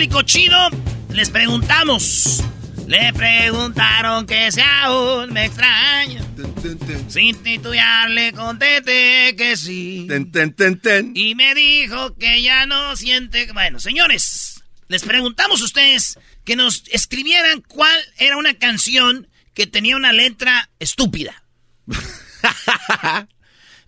público chido. Les preguntamos. Le preguntaron que si aún me extraña. Sin titubear le contesté que sí. Ten, ten, ten. Y me dijo que ya no siente... Bueno, señores, les preguntamos a ustedes que nos escribieran cuál era una canción que tenía una letra estúpida.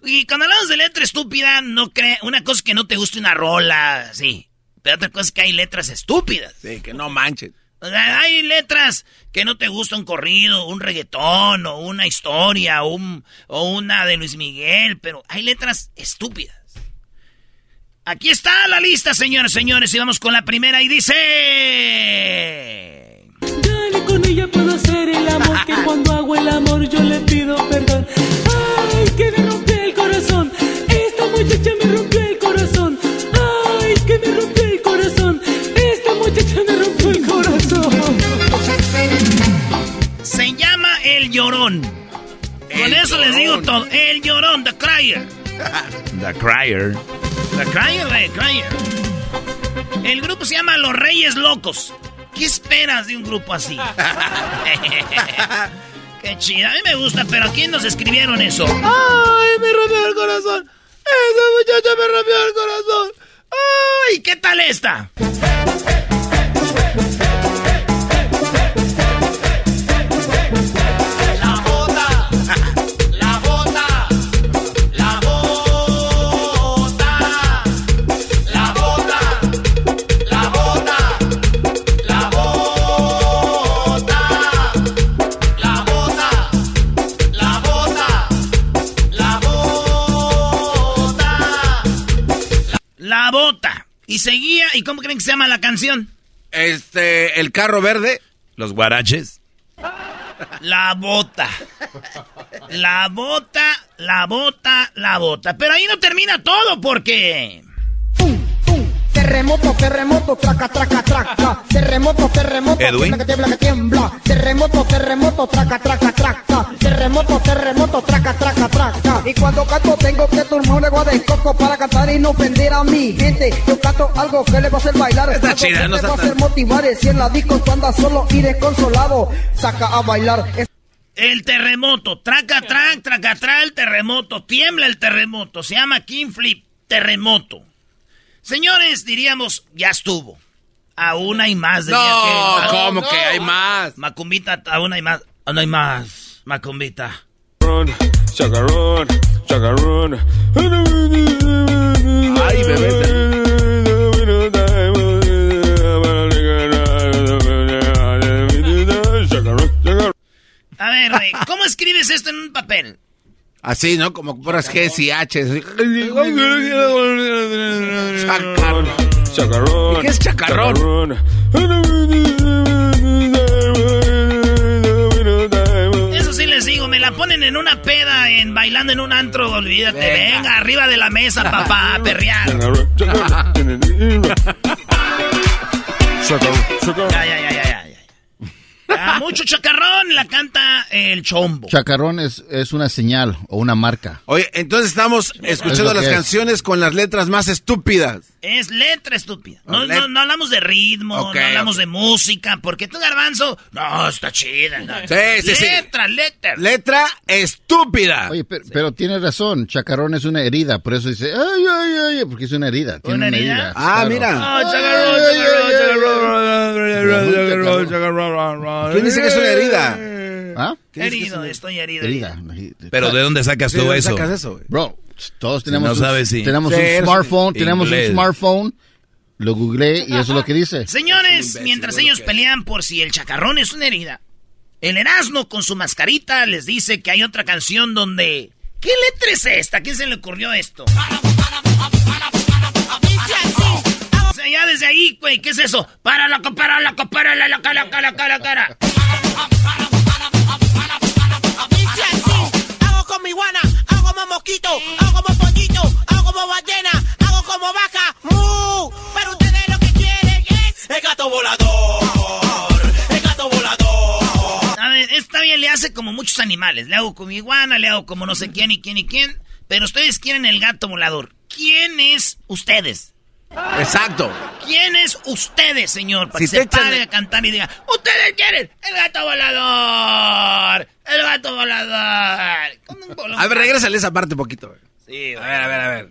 y cuando hablamos de letra estúpida, no cree... Una cosa que no te guste una rola, sí. Pero otra cosa es que hay letras estúpidas. Sí, que no manches. O sea, hay letras que no te gusta un corrido, un reggaetón, o una historia, un, o una de Luis Miguel, pero hay letras estúpidas. Aquí está la lista, señores, señores, y vamos con la primera y dice... Dale con ella puedo hacer el amor que cuando hago el amor yo le pido perdón. Ay, que El Llorón. Con eso les digo todo. El Llorón, The Crier. The Crier. The Crier, The Crier. El grupo se llama Los Reyes Locos. ¿Qué esperas de un grupo así? Qué chido. A mí me gusta, pero ¿a quién nos escribieron eso? ¡Ay, me rompió el corazón! ¡Esa muchacha me rompió el corazón! ¡Ay! ¿Qué tal esta? ¿Y cómo creen que se llama la canción? Este, el carro verde. Los guaraches. La bota. La bota, la bota, la bota. Pero ahí no termina todo porque... Terremoto, terremoto, traca, traca, traca. Terremoto, terremoto, Edwin. tiembla que tiembla que tiembla. Terremoto, terremoto, traca, traca, traca. Terremoto, terremoto, traca, traca, traca. Y cuando canto tengo que tomar agua de coco para cantar y no ofender a mi gente. Yo canto algo que le va a hacer bailar. Está algo chida, que no está va a hacer motivar. Si en la disco tú andas solo y desconsolado, saca a bailar. Es- El terremoto. Traca, trac, traca, tra, el terremoto. Tiembla el terremoto. Se llama King Flip. Terremoto. Señores, diríamos, ya estuvo. Aún hay más. No, aquel. ¿cómo que hay más? Macumbita, aún hay más. Aún hay más. Macumbita. Ay, bebé. A ver, güey, ¿cómo escribes esto en un papel? Así, ¿no? Como puras Gs y Hs. Chacarrón. Chacarrón. ¿Qué es chacarrón? Eso sí les digo, me la ponen en una peda, en bailando en un antro, olvídate. Venga, arriba de la mesa, papá, a perrear. Ya, ya, ya, ya, ya. Ya, mucho chacarrón la canta el chombo. Chacarrón es, es una señal o una marca. Oye, entonces estamos escuchando Es las es. canciones con las letras más estúpidas. Es letra estúpida. No, Oh, let- no, no hablamos de ritmo, Ok, no hablamos ok. de música, porque tú, Garbanzo, no, está chida. no. Sí, sí, sí. letra, letra. Letra estúpida. Oye, pero, pero tiene razón, chacarrón es una herida, por eso dice, ay, ay, ay, porque es una herida. Tiene ¿Una una, herida? herida. Ah, claro. mira. No, chacarrón, chacarrón, chacarrón. ¿Quién dice que es una herida? ¿Ah? Herido, estoy herido. Herida. Pero ¿de dónde sacas ¿De tú dónde eso? sacas eso, güey? Bro, todos tenemos, no un, sabes si- tenemos Sí, un smartphone, tenemos inglés. un smartphone, lo googleé y eso es lo que dice. Señores, mientras ellos pelean por si el chacarrón es una herida, el Erasmo con su mascarita les dice que hay otra canción donde... ¿Qué letra es esta? ¿A quién se le ocurrió esto? O sea, ya desde ahí, güey, ¿qué es eso? Para la para la para la la cara cara cara como iguana, hago como mosquito, hago como pollito, hago como ballena, hago como vaca, mu. Pero ustedes lo que quieren es el gato volador, el gato volador. A ver, está bien, le hace como muchos animales. Le hago como iguana, le hago como no sé quién y quién y quién. Pero ustedes quieren el gato volador. ¿Quién es ustedes? Exacto. ¿Quién es ustedes, señor? Para Si que se echan pare de- a cantar y diga, ustedes quieren el gato volador, el gato volador. Con. A ver, regrésale esa parte un poquito. Sí, A ver, a ver, a ver.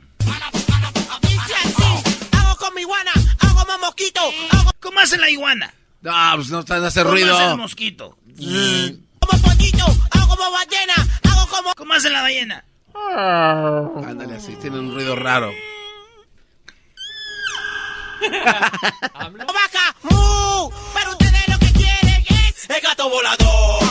Hago como iguana, hago como mosquito, ¿Cómo hace la iguana? No, pues no, no hace ¿Cómo ruido. hace el mosquito? como pollito, hago como ballena, hago como ¿Cómo hace la ballena? Ándale así, tiene un ruido raro. vaca, mu. Pero ustedes lo que quieren es el gato volador.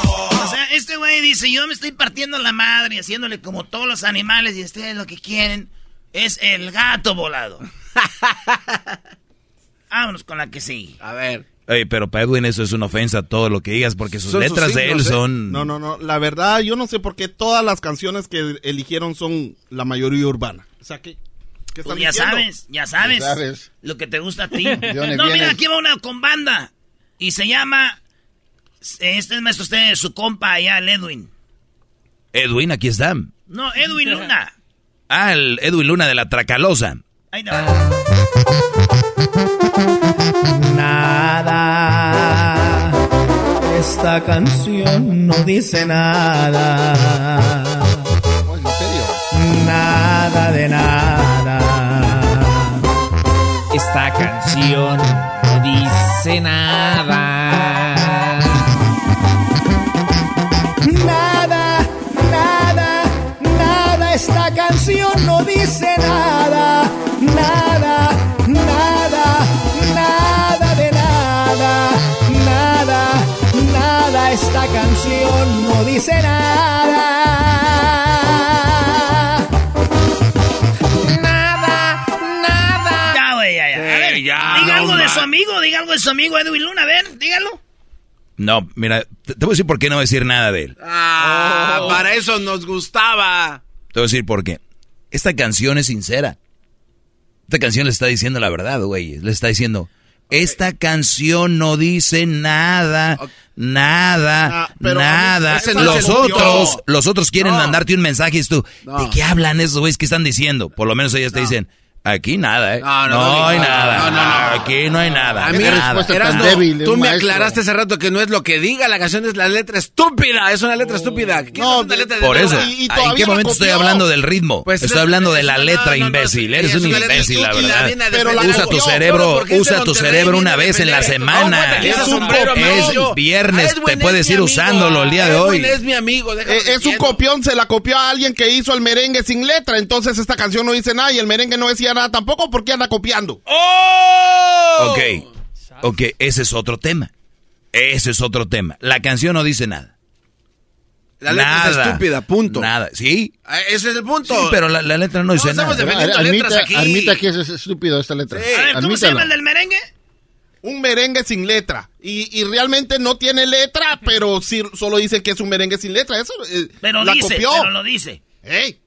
O sea, este güey dice, yo me estoy partiendo la madre y haciéndole como todos los animales y ustedes lo que quieren es el gato volado. Vámonos con la que sigue. A ver. Oye, pero para Edwin eso es una ofensa todo lo que digas porque sus Son sus letras de él ¿eh? son... No, no, no. La verdad, yo no sé por qué todas las canciones que eligieron son la mayoría urbana. O sea, ¿qué, qué están Pues ya diciendo? sabes, ya sabes, Ya sabes. lo que te gusta a ti. no, mira, aquí va una con banda y se llama... Este es maestro usted, su compa allá, el Edwin. Edwin, aquí está. No, Edwin Luna. Ah, el Edwin Luna de la Tracalosa. Ahí va. Nada, esta canción no dice nada. Nada de nada. Esta canción no dice nada. Nada, nada, nada. Esta canción no dice nada. Nada, nada, nada de nada. Nada, nada. Esta canción no dice nada. De su amigo, diga algo de su amigo Edwin Luna, a ver, dígalo. No, mira, te, te voy a decir por qué no voy a decir nada de él. Ah, para eso nos gustaba. Te voy a decir por qué. Esta canción es sincera. Esta canción le está diciendo la verdad, güey. Le está diciendo, esta canción no dice nada, nada, Ah, nada. no los otros, los otros quieren No. mandarte un mensaje y tú, No. ¿de qué hablan esos güeyes? ¿Qué están diciendo? Por lo menos ellas te dicen, aquí nada, ¿eh? No, No, no, no, hay no, nada. no, no, no. Aquí no hay nada. A mí, nada. débil tú me maestro. aclaraste hace rato que no es lo que diga la canción, es la letra estúpida. Es una letra estúpida. ¿Qué No, es una letra de Por eso? Y- y ¿en qué momento estoy hablando del ritmo? Pues estoy es- hablando de la letra, no, no, no, imbécil. Eres es un imbécil, la verdad. Pero la. Usa tu cerebro, usa tu cerebro una vez en la semana. Es un viernes, te es puedes ir usándolo el día de hoy. es mi amigo. déjame Eh, es un copión, se la copió a alguien que hizo el merengue sin letra. Entonces esta canción no dice nada y el merengue no decía nada tampoco porque anda copiando. ¡Oh! Ok, ok, ese es otro tema. Ese es otro tema. La canción no dice nada. La letra es estúpida, punto. Nada, sí. Ah, Ese es el punto. Sí, pero la, la letra no dice estamos nada. Admita, aquí. admita que es, es estúpido esta letra. A ver, ¿Cómo se llama el del merengue? Un merengue sin letra. Y, y realmente no tiene letra, pero sí solo dice que es un merengue sin letra. Eso eh, Pero la dice, copió. pero lo dice. Ey.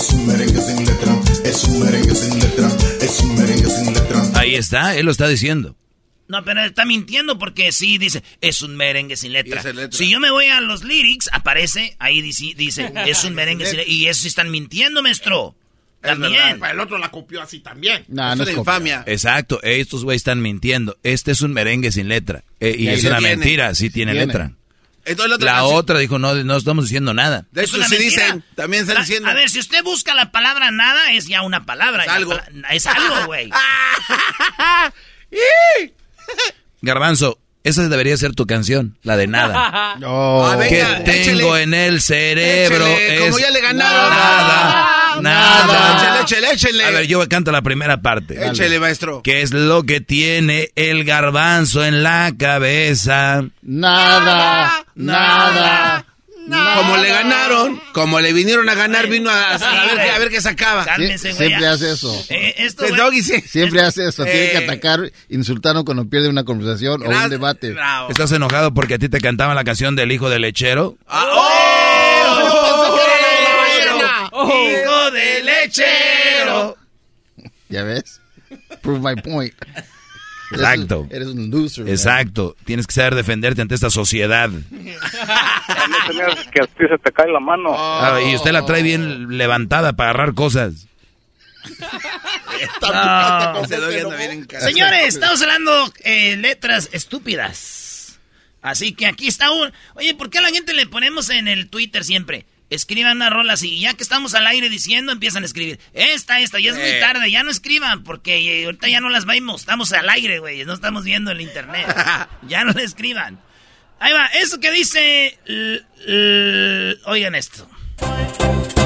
Es un merengue sin letra, es un merengue sin letra, es un merengue sin letra. Ahí está, él lo está diciendo. No, pero está mintiendo porque sí dice, es un merengue sin letra. Si yo me voy a los lyrics, aparece, ahí dice, dice es un merengue sin letra. Y eso sí están mintiendo, maestro. También. el otro la copió así también. No, Es no infamia. Exacto, estos güeyes están mintiendo. Este es un merengue sin letra. Eh, y Y es una tiene. mentira, sí tiene Tiene. letra. Entonces, la otra La canción- otra dijo, no, no estamos diciendo nada. De hecho, sí dicen, también están La- diciendo. A ver, si usted busca la palabra nada, es ya una palabra. Es algo. pala- Es algo, güey. Garbanzo, esa debería ser tu canción, la de nada. No. A ver, que Venga, tengo échele. en el cerebro es como ya le ganaron. Nada, nada. Échele, échele, échele. A ver, yo canto la primera parte. Échele, maestro. ¿Qué es lo que tiene el garbanzo en la cabeza? Nada, nada. Como le ganaron, como le vinieron a ganar, vino a, a ver, qué- a ver qué sacaba. Güey. siempre hace eso. Eh, esto, El güey, doggy sí. Siempre hace eso. Tiene que Eh. atacar, insultarnos cuando pierde una conversación o un debate. Bravo. ¿Estás enojado porque a ti te cantaban la canción del hijo del lechero? Ah, ¡Oh! Hijo de lechero. ¿Ya ves? Prove my point. Exacto. Eres un loser. man. Exacto. Tienes que saber defenderte ante esta sociedad. que a ti se te cae la mano. Ah, y usted la trae bien levantada para agarrar cosas. No. Anda bien en. Señores, estamos hablando eh, letras estúpidas. Así que aquí está un... Oye, ¿por qué a la gente le ponemos en el Twitter siempre? Escriban una rola así, y ya que estamos al aire diciendo, empiezan a escribir. Esta, esta, ya es muy Eh. tarde, ya no escriban, porque eh, ahorita ya no las vemos, estamos al aire, güey, no estamos viendo el internet. ya no le escriban. Ahí va, eso que dice... l- l- oigan esto.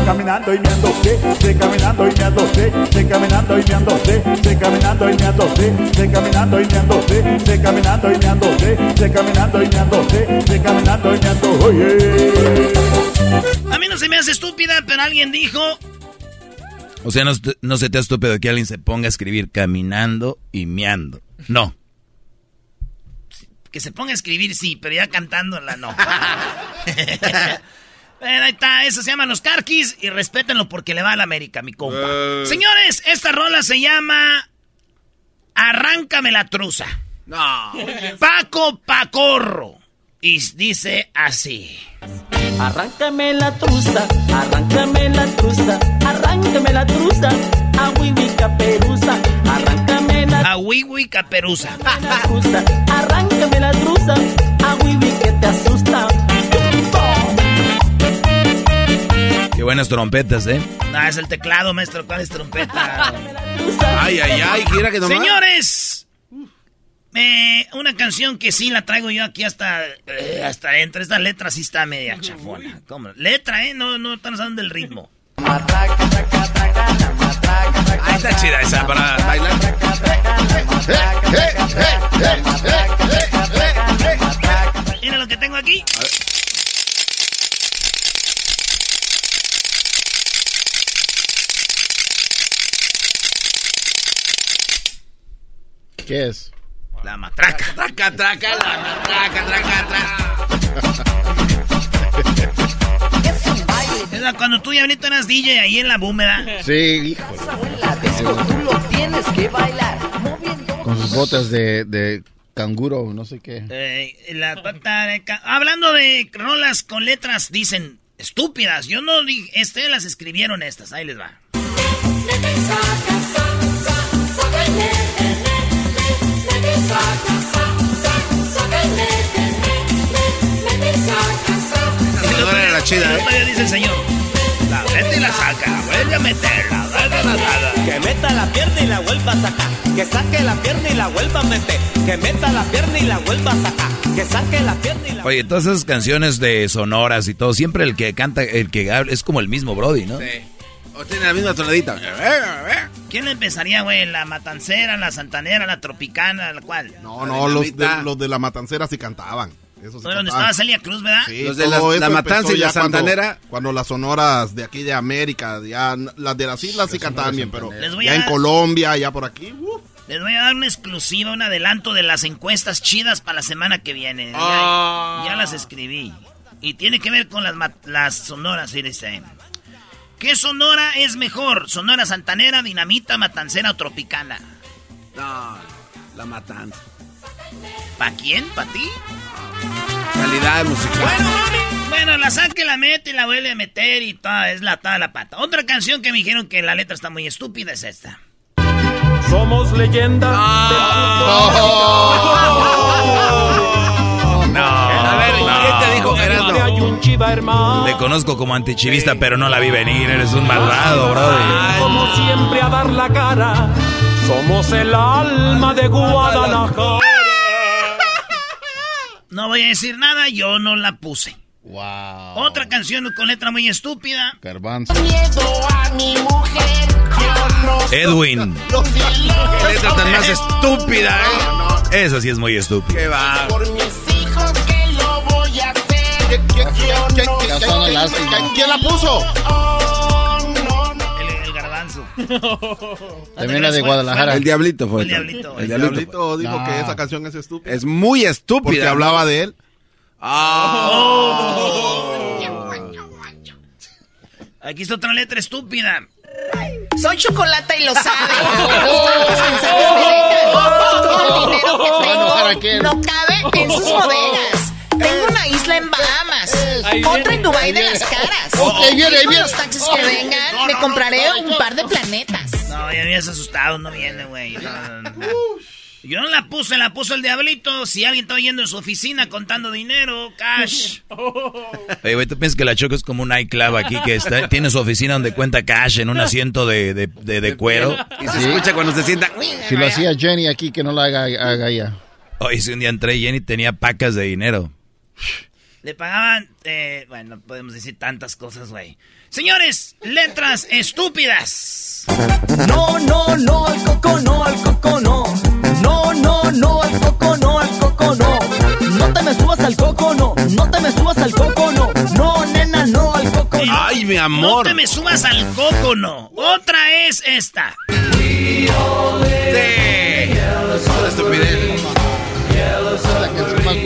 Caminando y meándose, se caminando y meándose, se caminando y meándose, se caminando y meándose, se caminando y meándose, se caminando y meándose, se caminando y meándose, se caminando y meando, oye. A mí no se me hace estúpida, pero alguien dijo... O sea, no, no se te ha estúpido que alguien se ponga a escribir caminando y meando. No. Que se ponga a escribir, sí, pero ya cantándola no. Bueno, ahí está, eso se llaman los carquis y respétenlo porque le va a la América, mi compa. Eh. Señores, esta rola se llama Arráncame la truza. No. Paco Pacorro. Y dice así. Arráncame la truza, arráncame la truza, arráncame la truza, a Wiwi Caperuza, arráncame la A Wiwi Caperuza. arráncame la truza, a Wiwi que te asusta. Qué buenas trompetas, ¿eh? No, es el teclado, maestro. ¿Cuál es trompeta? Ay, ay, ay, quiera que nomás. Señores, eh, una canción que sí la traigo yo aquí hasta, eh, hasta adentro. Esta letra sí está media chafona. ¿Cómo? Letra, ¿eh? No, no están usando del ritmo. Ah, está chida esa para bailar. Mira lo que tengo aquí. ¿Qué es? La matraca. Traca, traca, la matraca, traca, traca. Cuando tú y ahorita eras DJ ahí en la búmeda. Sí, hijo. Con sus botas de, de canguro, no sé qué. Eh, la pata de ca- Hablando de rolas con letras, dicen estúpidas. Yo no dije, este las escribieron estas. Ahí les va. La chida, ¿eh? todavía dice el señor. La mete y la saca, vuelve a meterla, vuelve a la. Que meta la pierna y la vuelva a sacar. Que saque la pierna y la vuelva a meter. Que meta la pierna y la vuelva a sacar. Que saque la pierna y la Oye, todas esas canciones de sonoras y todo, siempre el que canta, el que habla, es como el mismo Brody, ¿no? Sí. O tiene la misma tonadita. ¿Quién empezaría, güey? ¿La matancera, la santanera, la tropicana, la cual? No, no, los de, los de la matancera sí cantaban. Eso sí donde cantaban. estaba Celia Cruz, ¿verdad? Sí, Los de la- la Matanza y la cuando- Santanera. Cuando, las sonoras de aquí de América, ya las de las islas sí cantaban bien, pero Les voy ya a en Colombia, ya por aquí. Les voy a dar una exclusiva, un adelanto de las encuestas chidas para la semana que viene. Ya- Ah. Ya, las escribí. Y tiene que ver con las, las sonoras, fíjense. ¿Qué sonora es mejor? ¿Sonora santanera, dinamita, matancera o tropicana? No, la matanza. ¿Pa quién? ¿Pa ti? Calidad musical. Bueno, la saque, la mete y la vuelve a meter y toda, es la toda la pata. Otra canción que me dijeron que la letra está muy estúpida es esta. Somos leyenda No, Gerardo? Hay un chiva hermano. Te conozco como antichivista, pero no la vi venir. Eres un malvado, brother. Como siempre a dar la cara. Somos el alma de Guadalajara. No voy a decir nada, yo no la puse. Wow. Otra canción con letra muy estúpida. Garbanzo. Miedo a mi mujer, no Edwin. Qué letra tan más estúpida, ¿eh? Eso sí es muy estúpido. Qué va. por mis ¿Quién la puso? El, el garbanzo. También la de Guadalajara. El diablito fue. El diablito. El El diablito. dijo No. que esa canción es estúpida. Es muy estúpida. porque hablaba de él. Aquí está otra letra estúpida. Soy chocolate y lo sabe. Los mensajes me dejan. Todo el dinero que ¿para qué? tengo no cabe en sus bodegas. Una isla en Bahamas, otra en Dubái de las caras. Ok, viene, Y con viene. los taxis que vengan, me compraré un par de planetas. No, ya me has asustado, no viene, güey. No, no, no. Yo no la puse, la puso el diablito. Si alguien está yendo en su oficina contando dinero, cash. Oye, güey, ¿tú piensas que la Choco es como un iClub aquí que está, tiene su oficina donde cuenta cash en un asiento de, de, de- de cuero? Y se escucha cuando se sienta. Si lo hacía Jenny aquí, que no la haga, haga ella. Oye, si un día entré y Jenny tenía pacas de dinero. Le pagaban, eh, bueno, podemos decir tantas cosas, güey. Señores, letras estúpidas. No, no, no, al coco no, al coco no. No, no, no, al coco no, al coco no. No te me subas al coco no, no te me subas al coco no. No, nena, no, al coco no. Ay, mi No amor. te me subas al coco, no. Otra es esta. Sí. Toda estupidez.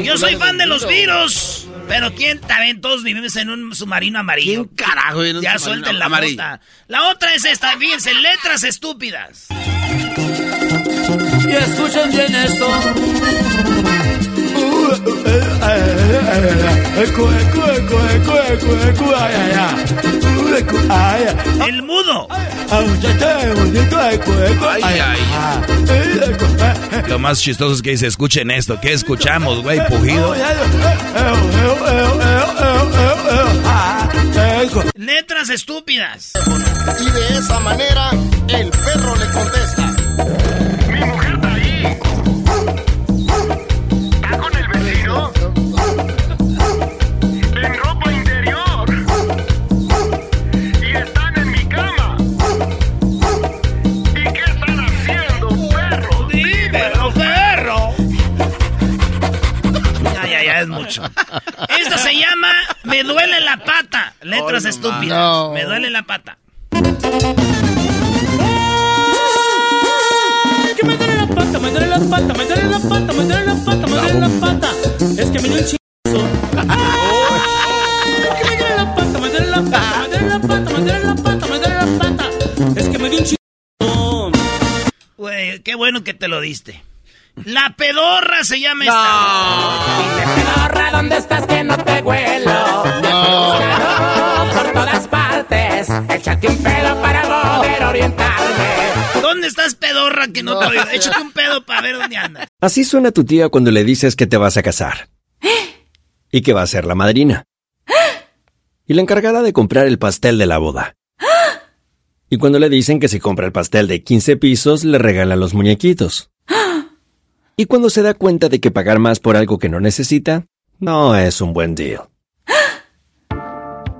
Yo soy fan de los virus. Pero quién también todos vivimos en un submarino amarillo. ¿Quién carajo vive en un Ya suelten la amarillo? La otra es esta, fíjense, letras estúpidas. Y escuchen bien esto. El mudo. Ay, ay. Lo más chistoso es que dice, escuchen esto. ¿Qué escuchamos, güey? Pujido. Letras estúpidas. Y de esa manera, el perro le contesta. Esta se llama Me duele la pata. Letras no estúpidas. No. Me duele la pata. Que me duele la pata, me duele la pata, me duele la pata, me duele la pata, me duele la pata. Es que me dio un chingazo. Que me duele la pata, me duele la pata, me duele la pata, me duele la pata, me duele la pata. Es que me dio un chingazo. Güey, qué bueno que te lo diste. La pedorra se llama esta. Pedorra, ¿dónde estás que no te huelo? No. Todas partes. Échate un pedo para poder orientarme. ¿Dónde estás, pedorra, que no, te oigo? Échate un pedo para ver dónde andas. Así suena tu tía cuando le dices que te vas a casar. Y que va a ser la madrina. Y la encargada de comprar el pastel de la boda. Y cuando le dicen que si compra el pastel de 15 pisos, le regalan los muñequitos. Y cuando se da cuenta de que pagar más por algo que no necesita, no es un buen deal.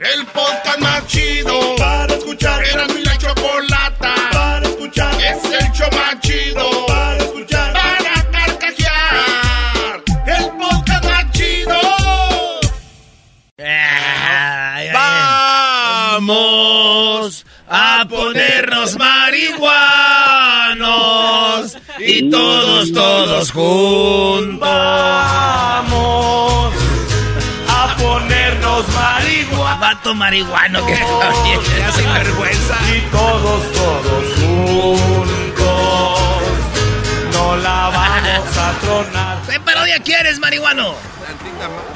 El podcast más chido para escuchar. Era mi la chocolata para escuchar. Es el show más chido para escuchar. Para carcajear. El podcast más chido. Vamos a ponernos marihuanos y todos, todos juntos. Vamos Vato marihuano que ya sin vergüenza. Y todos, todos juntos. No la vamos a tronar. ¿Qué parodia quieres, marihuano?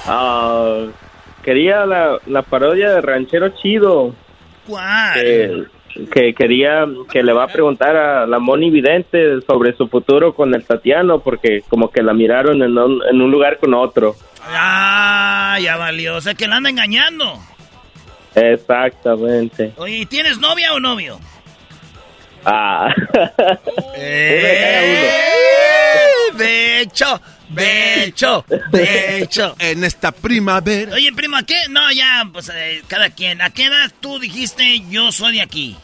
Ah, quería la, la parodia de Ranchero Chido. ¿Cuál? Que, que quería que le va a preguntar a la Moni Vidente sobre su futuro con el Tatiano porque como que la miraron en un, en un lugar con otro. Ah, ya valió. O sea que la anda engañando. Exactamente. Oye, ¿y ¿tienes novia o novio? Ah. Eh, de hecho, de hecho, de hecho. En esta primavera. Oye, primo, ¿a qué? No, ya, pues eh, cada quien. ¿A qué edad tú dijiste yo soy de aquí?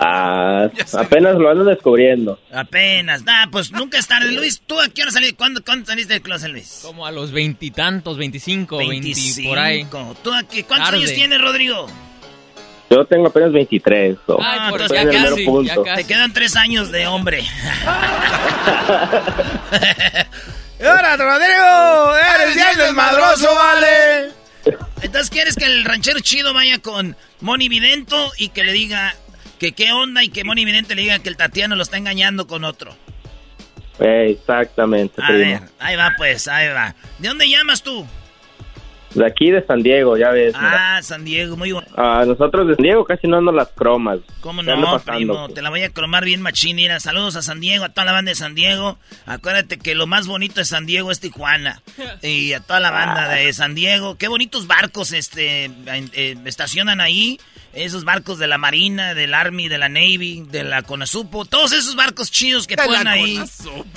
Ah, apenas lo ando descubriendo. Apenas. Nah, pues nunca es tarde. Luis, ¿tú a qué hora saliste? ¿Cuándo, ¿Cuándo saliste del closet, Luis? Como a los veintitantos, veinticinco, veinti 25. por ahí. ¿Tú a qué? ¿Cuántos Tarde. años tienes, Rodrigo? Yo tengo apenas 23. so, Ah, estoy entonces en el mero punto. Te quedan tres años de hombre. ¡Ahora, Rodrigo! ¡Eres bien desmadroso, vale! Entonces, ¿quieres que el ranchero chido vaya con Moni Vidento y que le diga que qué onda y que Moni Vidente le diga que el Tatiano lo está engañando con otro? Exactamente, A primo. ver, ahí va pues, ahí va. ¿De dónde llamas tú? De aquí de San Diego, ya ves. mira. Ah, San Diego, muy bueno. Ah, nosotros de San Diego casi no ando las cromas. ¿Cómo ¿Qué anda no, pasando? primo? Te la voy a cromar bien machín. Mira, saludos a San Diego, a toda la banda de San Diego. Acuérdate que lo más bonito de San Diego es Tijuana. Y a toda la banda de San Diego. Qué bonitos barcos este, eh, estacionan ahí. Esos barcos de la Marina, del Army, de la Navy, de la Conasupo. Todos esos barcos chidos que la ponen ahí.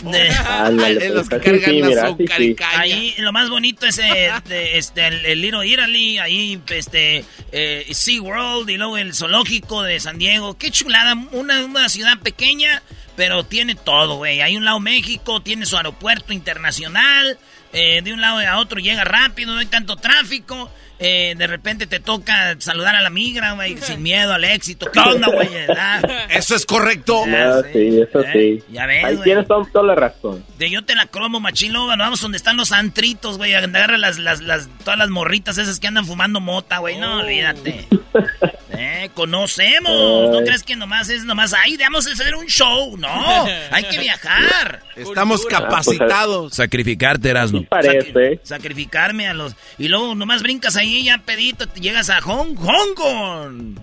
De- Ándale, En los pues, que cargan sí, mira, azúcar así y sí. caña. Ahí lo más bonito es de- este, el, el Little Italy, ahí este, eh, SeaWorld y luego el zoológico de San Diego. Qué chulada, una, una ciudad pequeña, pero tiene todo, güey. Hay un lado México, tiene su aeropuerto internacional, eh, de un lado a otro llega rápido, no hay tanto tráfico. Eh, de repente te toca saludar a la migra, güey, sin miedo al éxito. ¿Qué onda, güey? Eso es correcto. No, sí, eso sí. ¿Eh? Ya ves, Ahí tienes toda, la razón. De yo te la cromo, machín, luego nos vamos donde están los antritos, güey. Agarra las, las, las, todas las morritas esas que andan fumando mota, güey. No, olvídate. Eh, conocemos. ¿No Ay. crees que nomás es nomás ahí? A hacer un show. No, hay que viajar. Estamos pues, capacitados. Sacrificarte, Erasmo. Parece. Sacrificarme a los... Y luego nomás brincas ahí ya pedito, te llegas a Hong, Hong Kong.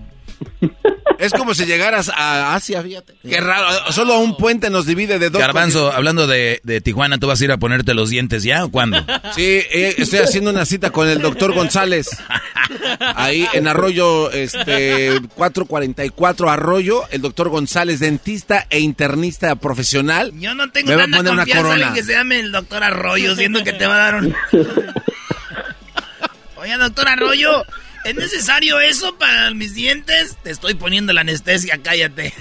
Es como si llegaras a Asia, fíjate. Qué raro. Solo un puente nos divide de dos. Garbanzo, hablando de, de Tijuana, ¿tú vas a ir a ponerte los dientes ya o cuándo? Sí, eh, estoy haciendo una cita con el doctor González. Ahí en Arroyo, este, 444 Arroyo, el doctor González, dentista e internista profesional. Yo no tengo Me va a poner una confianza corona. alguien que se llame el doctor Arroyo, siendo que te va a dar un... Oye, doctor Arroyo, ¿es necesario eso para mis dientes? Te estoy poniendo la anestesia, cállate.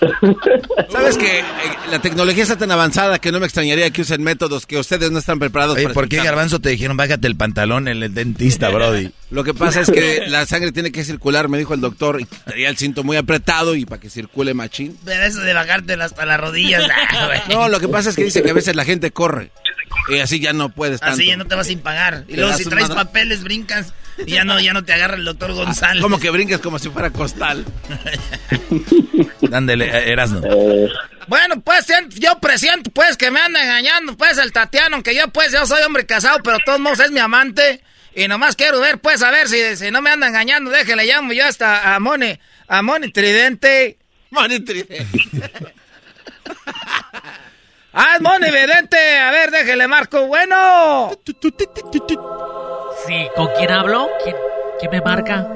¿Sabes que eh, la tecnología está tan avanzada que no me extrañaría que usen métodos que ustedes no están preparados Oye, para ¿por qué? Garbanzo te dijeron bájate el pantalón en el dentista, Brody? Lo que pasa es que la sangre tiene que circular, me dijo el doctor, y traía el cinto muy apretado y para que circule machín. Pero eso de bajarte hasta las rodillas. ah. No, lo que pasa es que dice que a veces la gente corre y así ya no puedes tanto. Así ya no te vas sin pagar. Y luego si traes papeles, brincas y ya no, ya no te agarra el doctor González. Como que brinques como si fuera costal. Dándole, eh, Erasno. Bueno, pues yo presiento pues que me anda engañando pues el Tatiano, aunque yo pues yo soy hombre casado, pero de todos modos es mi amante. Y nomás quiero ver pues a ver si, si no me anda engañando, déjele llamo yo hasta a Moni, a Moni Tridente. Moni Tridente. ah, es Moni Vidente, a ver, déjele marco, bueno. Sí, ¿con quién hablo? ¿Quién, quién me marca?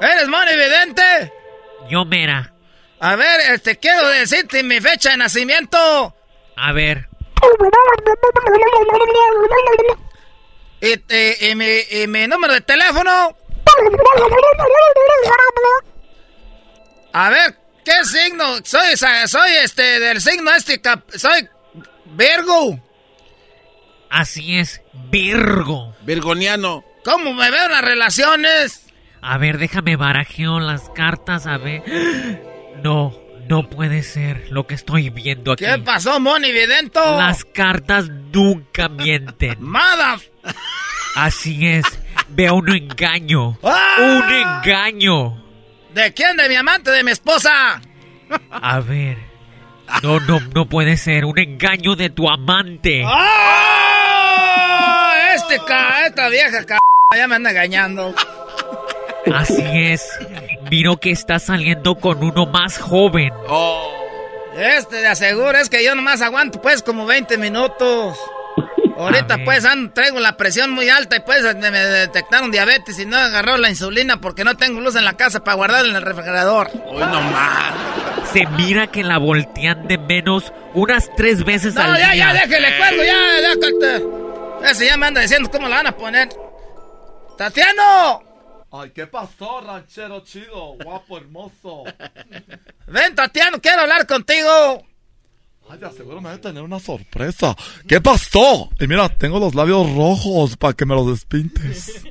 ¿Eres Moni Vidente? Yo, mera. A ver, este, quiero decirte mi fecha de nacimiento. A ver. Y, te- y mi, y mi número de teléfono. A ver, ¿qué signo? Soy, soy este, del signo este, cap- soy Virgo. Así es, Virgo. Virgoniano. ¿Cómo me veo en las relaciones? A ver, déjame barajeo las cartas, a ver. No, no puede ser lo que estoy viendo aquí. ¿Qué pasó, Moni Vidento? Las cartas nunca mienten. Mada. Así es, veo un engaño. ¡Ah! Un engaño. ¿De quién? ¿De mi amante? ¿De mi esposa? A ver. No, no, no puede ser. Un engaño de tu amante. ¡Ah! Este ca... Esta vieja ca... Ya me anda engañando. Así es. Miro que está saliendo con uno más joven. Este de aseguro es que yo nomás aguanto pues como 20 minutos. Ahorita pues ando- traigo la presión muy alta y pues me, me detectaron diabetes y no agarró la insulina porque no tengo luz en la casa para guardar en el refrigerador. Hoy no más. Se mira que la voltean de menos unas tres veces No, al ya, día. ya, déjele cuelgo, ya, déjate. Ese ya me anda diciendo cómo la van a poner. ¡Tatiano! Ay, ¿qué pasó, ranchero chido, guapo, hermoso? Ven, Tatiano, quiero hablar contigo. Ay, de seguro me voy a tener una sorpresa. ¿Qué pasó? Y mira, tengo los labios rojos para que me los despintes.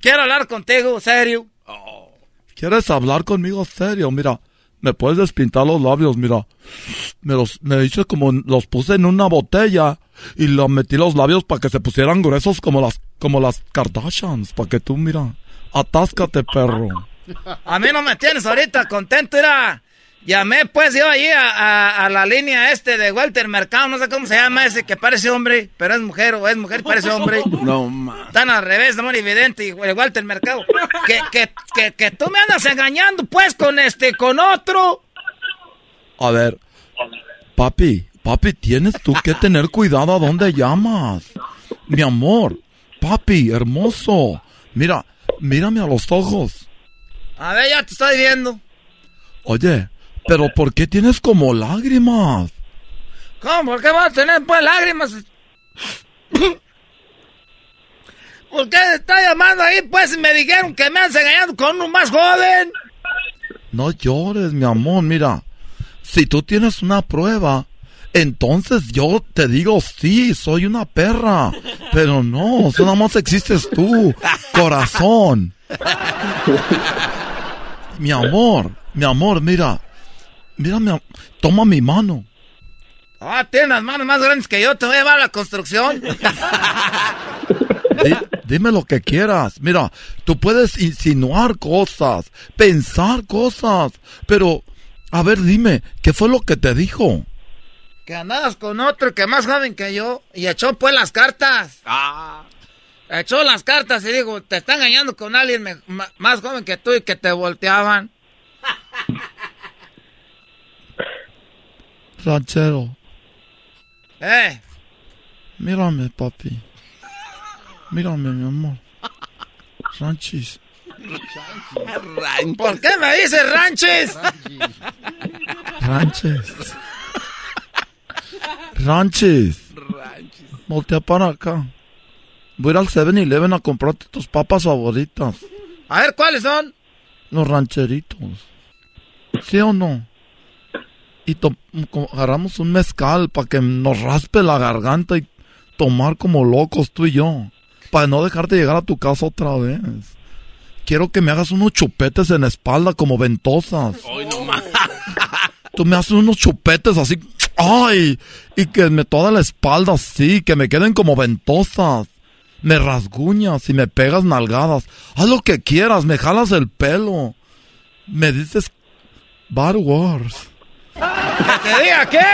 Quiero hablar contigo, serio. ¿Quieres hablar conmigo serio? Mira, me puedes despintar los labios, mira. Me los, me hice como, los puse en una botella y los metí los labios para que se pusieran gruesos como las, como las Kardashians, para que tú, mira, atáscate, perro. A mí no me tienes ahorita contento, era. Llamé pues yo ahí a, a- a la línea este de Walter Mercado, no sé cómo se llama ese que parece hombre, pero es mujer o es mujer, parece hombre. No más. Están al revés, no evidente, y Walter Mercado. Que, que, que, que tú me andas engañando pues con este, con otro. A ver, papi, papi, tienes tú que tener cuidado a dónde llamas. Mi amor, papi, hermoso. Mira, mírame a los ojos. A ver, ya te estoy viendo. Oye, pero ¿por qué tienes como lágrimas? ¿Cómo? ¿Por qué vas a tener pues lágrimas? ¿Por qué está llamando ahí pues me dijeron que me han engañado con uno más joven? No llores, mi amor, mira. Si tú tienes una prueba, entonces yo te digo sí, soy una perra. Pero no, eso nada más existes tú, corazón. Mi amor, mi amor, mira. Mira, mi am- toma mi mano. Ah, tienes las manos más grandes que yo, te voy a llevar a la construcción. Di- dime lo que quieras. Mira, tú puedes insinuar cosas, pensar cosas, pero, a ver, dime, ¿qué fue lo que te dijo? Que andabas con otro que más joven que yo y echó pues las cartas. Ah. Echó las cartas y digo, te está engañando con alguien más joven que tú y que te volteaban. Ranchero, Eh, mírame, papi. Mírame, mi amor. Ranchis. ¿por qué me dices ranches? Ranches. Ranches. Voltea para acá. Voy a ir al 7-Eleven a comprarte tus papas favoritas. A ver, ¿cuáles son? Los rancheritos. ¿Sí o no? Y agarramos un mezcal para que nos raspe la garganta y tomar como locos tú y yo. Para no dejarte llegar a tu casa otra vez. Quiero que me hagas unos chupetes en la espalda como ventosas. Tú me haces unos chupetes así. ¡Ay! Y que me toda la espalda así, que me queden como ventosas. Me rasguñas y me pegas nalgadas. Haz lo que quieras, me jalas el pelo. Me dices Bad Wars. ¿Que te diga qué?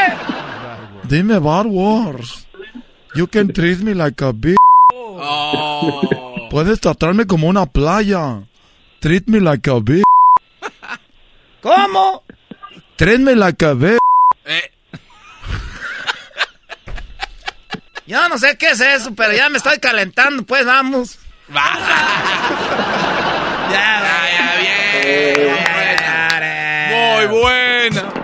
Dime Bad Wars. You can treat me like a bitch. Puedes tratarme como una playa. Treat me like a bitch. ¿Cómo? Treat me like a bitch. Yo no sé qué es eso, pero ya me estoy calentando, pues vamos. ya, Muy buena.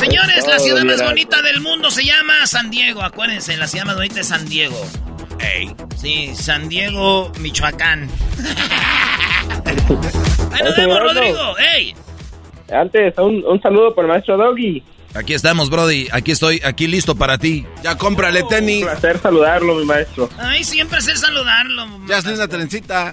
Señores, la ciudad más bonita del mundo se llama San Diego. Acuérdense, la ciudad más bonita es San Diego. Ey. Sí, San Diego, Michoacán. Ahí nos vemos. Rodrigo. ¡Ey! Antes, un, un saludo por el maestro Doggy. Aquí estamos, Brody. Aquí estoy, aquí listo para ti. Ya cómprale tenis. Un placer saludarlo, mi maestro. Ay, siempre sé saludarlo. Ya hazle una trencita.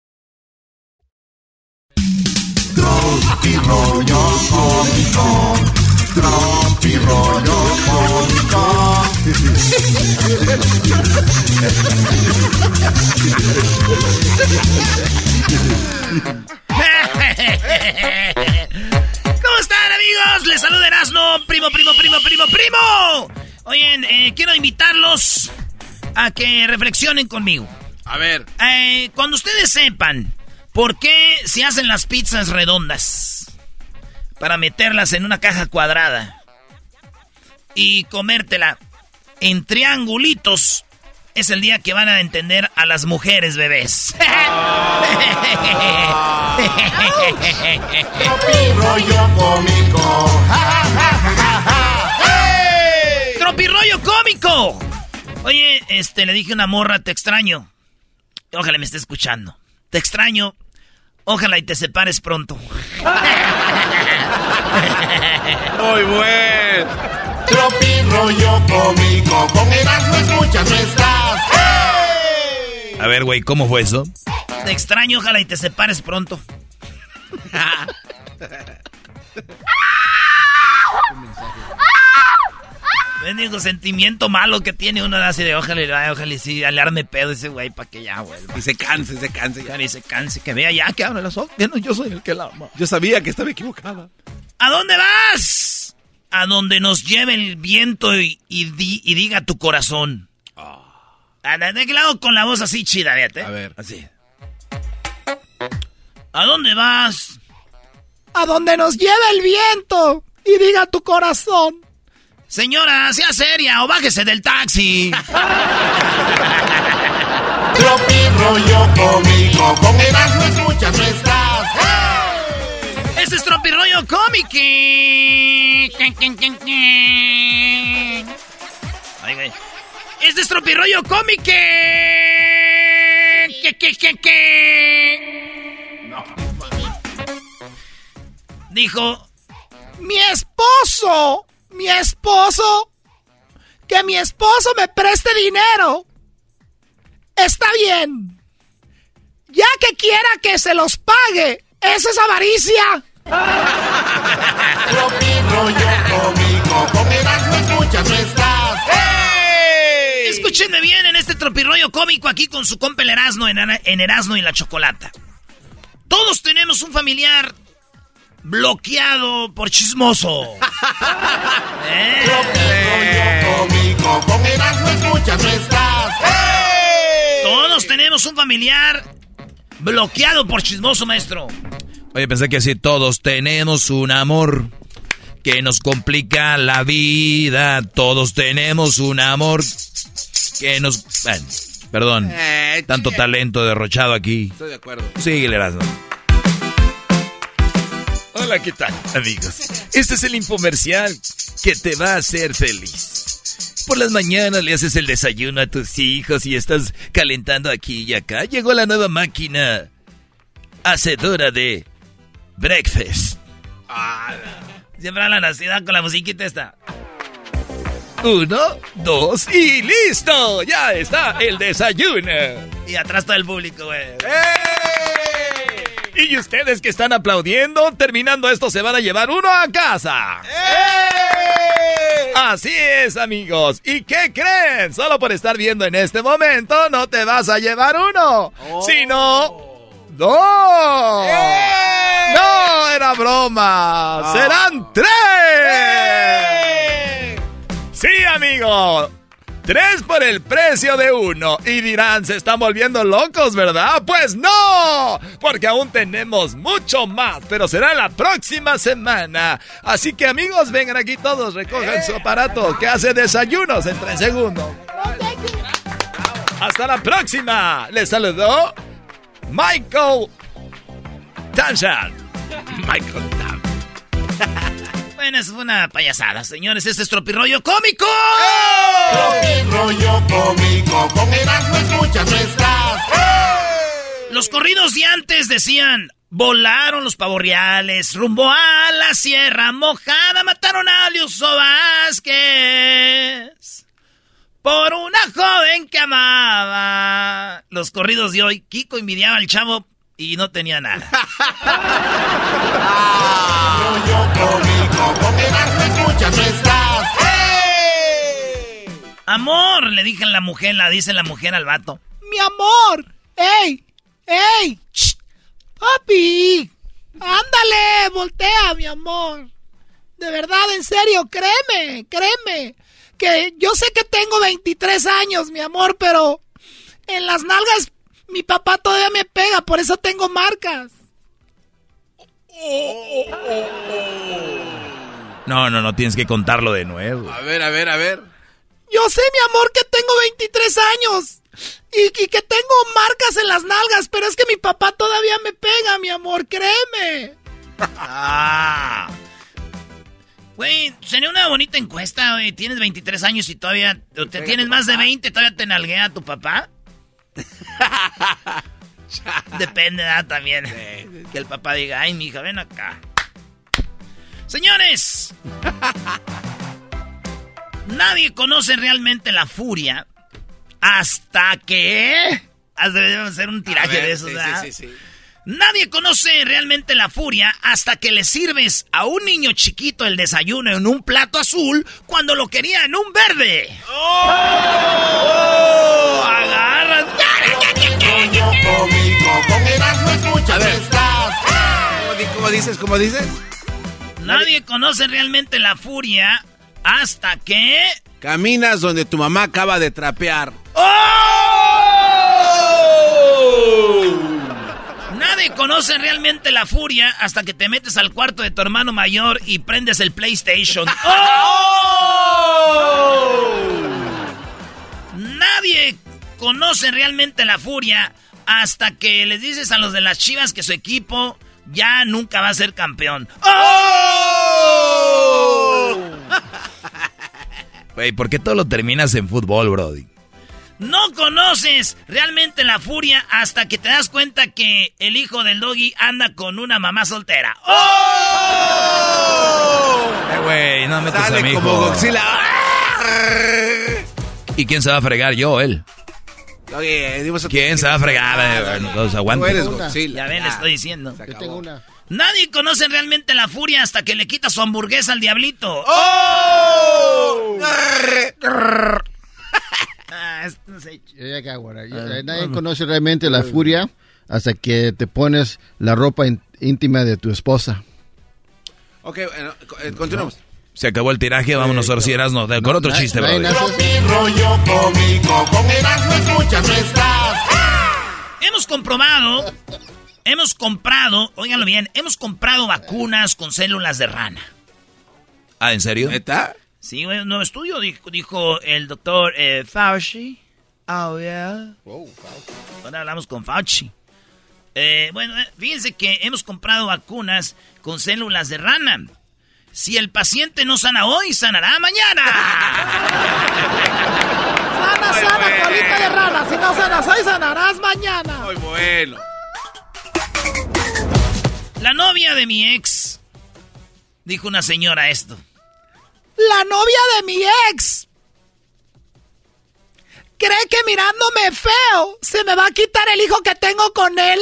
Tropi rollo cómico. Tropi rollo cómico. ¿Cómo están, amigos? Les saluda Erasmo, primo, primo, primo, primo, primo. Oigan, eh, quiero invitarlos a que reflexionen conmigo. A ver. Eh, cuando ustedes sepan por qué se hacen las pizzas redondas para meterlas en una caja cuadrada y comértela en triangulitos, es el día que van a entender a las mujeres bebés. rollo cómico. ¡Tropirollo cómico! Oye, este, le dije a una morra, te extraño. Ojalá me esté escuchando. Te extraño. Ojalá y te separes pronto. Muy buen. Tropi rollo cómico. Con Erasmo escuchas no estás. A ver, güey, ¿cómo fue eso? Te extraño, ojalá y te separes pronto. Bendigo sentimiento malo que tiene uno de así de ojalá, ojalá y sí, le arme pedo ese güey para que ya vuelva. Y se canse, se canse. Ojalá y se canse, que vea ya que abre los ojos. que no, yo soy el que la ama. Yo sabía que estaba equivocada. ¿A dónde vas? A donde nos lleve el viento y, y di- y diga tu corazón. Ah, ¿De qué lado con la voz así chida, fíjate? A ver. Así. ¿A dónde vas? A donde nos lleve el viento y diga tu corazón. Señora, sea seria o bájese del taxi. Tropi rollo cómico, con Erasmo escuchas no estás. Este es Tropi Rollo Cómico. Este es Tropi Rollo Cómico. ¿Qué, qué, qué, qué? No. Dijo, Mi esposo, mi esposo, que mi esposo me preste dinero. Está bien. Ya que quiera que se los pague, eso es avaricia. Estás. Escúchenme bien en este tropirroyo cómico aquí con su compa el Erasmo en, en Erasmo y la Chocolata. Todos tenemos un familiar bloqueado por chismoso. ¿Eh? Todos tenemos un familiar bloqueado por chismoso, maestro. Oye, pensé que así todos tenemos un amor que nos complica la vida. Todos tenemos un amor que nos... Bueno, perdón. Eh, Tanto talento derrochado aquí. Estoy de acuerdo. Síguele, Erasmo. Hola, ¿qué tal, amigos? Este es el infomercial que te va a hacer feliz. Por las mañanas le haces el desayuno a tus hijos y estás calentando aquí y acá. Llegó la nueva máquina hacedora de breakfast. Siempre así, da con la musiquita esta. Uno, dos y listo. Ya está el desayuno. Y atrás todo el público, güey. Y ustedes que están aplaudiendo, terminando esto se van a llevar uno a casa. Así es, amigos. ¿Y qué creen? Solo por estar viendo en este momento no te vas a llevar uno, sino dos. No, era broma. Serán tres. Sí, amigo. Tres por el precio de uno. Y dirán, se están volviendo locos, ¿verdad? Pues no, porque aún tenemos mucho más, pero será la próxima semana. Así que amigos, vengan aquí todos, recojan su aparato que hace desayunos en tres segundos. Hasta la próxima. Les saludó Michael Tanshan. Michael Tam. Bueno, fue una payasada, señores. Este es Tropirroyo Cómico. Rollo cómico, con Erasmo escuchas no estás. Los corridos de antes decían, volaron los pavorreales, rumbo a la sierra mojada, mataron a Liuso Vázquez. Por una joven que amaba. Los corridos de hoy, Kiko envidiaba al chavo y no tenía nada. Amor, le dije a la mujer, la dice la mujer al vato. Mi amor. ¡Ey! ¡Ey! ¡Shh! ¡Papi! ¡Ándale! ¡Voltea, mi amor! De verdad, en serio, créeme, créeme. Que yo sé que tengo 23 años, mi amor, pero en las nalgas mi papá todavía me pega, por eso tengo marcas. No, no, no, tienes que contarlo de nuevo. A ver, a ver, a ver. Yo sé, mi amor, que tengo 23 años. Y, y que tengo marcas en las nalgas, pero es que mi papá todavía me pega, mi amor, créeme. Ah. Güey, sería una bonita encuesta, güey. Tienes 23 años y todavía te tienes más de 20, todavía te nalguea tu papá. Depende, ¿verdad? También. Que el papá diga, ay, mi hija, ven acá. Señores, nadie conoce realmente la furia hasta que... Has de hacer un tiraje A ver, de esos, sí, ¿verdad? sí, sí, sí. Nadie conoce realmente la furia hasta que le sirves a un niño chiquito el desayuno en un plato azul cuando lo quería en un verde. ¡Oh! ¡Agarras! Estás. ¿Cómo, di- cómo dices? ¿Cómo dices? Nadie conoce realmente la furia hasta que... Caminas donde tu mamá acaba de trapear. ¡Oh! Nadie conoce realmente la furia hasta que te metes al cuarto de tu hermano mayor y prendes el PlayStation. ¡Oh! Nadie conoce realmente la furia hasta que les dices a los de las chivas que su equipo ya nunca va a ser campeón. ¡Oh! Güey, ¿por qué todo lo terminas en fútbol, Brody? No conoces realmente la furia hasta que te das cuenta que el hijo del doggy anda con una mamá soltera. ¡Oh! Eh, güey, no metas Sale a mi como. Godzilla. ¿Y quién se va a fregar? Yo, él. Oye, dimos ¿Quién se va a fregar? Los eres Godzilla. Ya ven, le estoy diciendo. Yo tengo una. Nadie conoce realmente la furia hasta que le quita su hamburguesa al diablito. ¡Oh! Ah, no Ah, Nadie bueno. conoce realmente la furia hasta que te pones la ropa íntima de tu esposa. Ok, eh, continuamos. Se acabó el tiraje, vámonos ahora sí, Erasno. De- Con otro chiste. Mi rollo cómico, con escuchas no estás. Hemos comprobado, hemos comprado, óiganlo bien, hemos comprado vacunas con células de rana. Ah, ¿en serio? ¿Neta? Sí, un nuevo estudio, dijo, dijo el doctor eh, Fauci. Oh, yeah. Ahora hablamos con Fauci. Eh, bueno, eh, fíjense que hemos comprado vacunas con células de rana. Si el paciente no sana hoy, sanará mañana. Sana, sana, colita de rana. Si no sanas hoy, sanarás mañana. Muy bueno. La novia de mi ex, dijo una señora esto. La novia de mi ex. ¿Cree que mirándome feo se me va a quitar el hijo que tengo con él?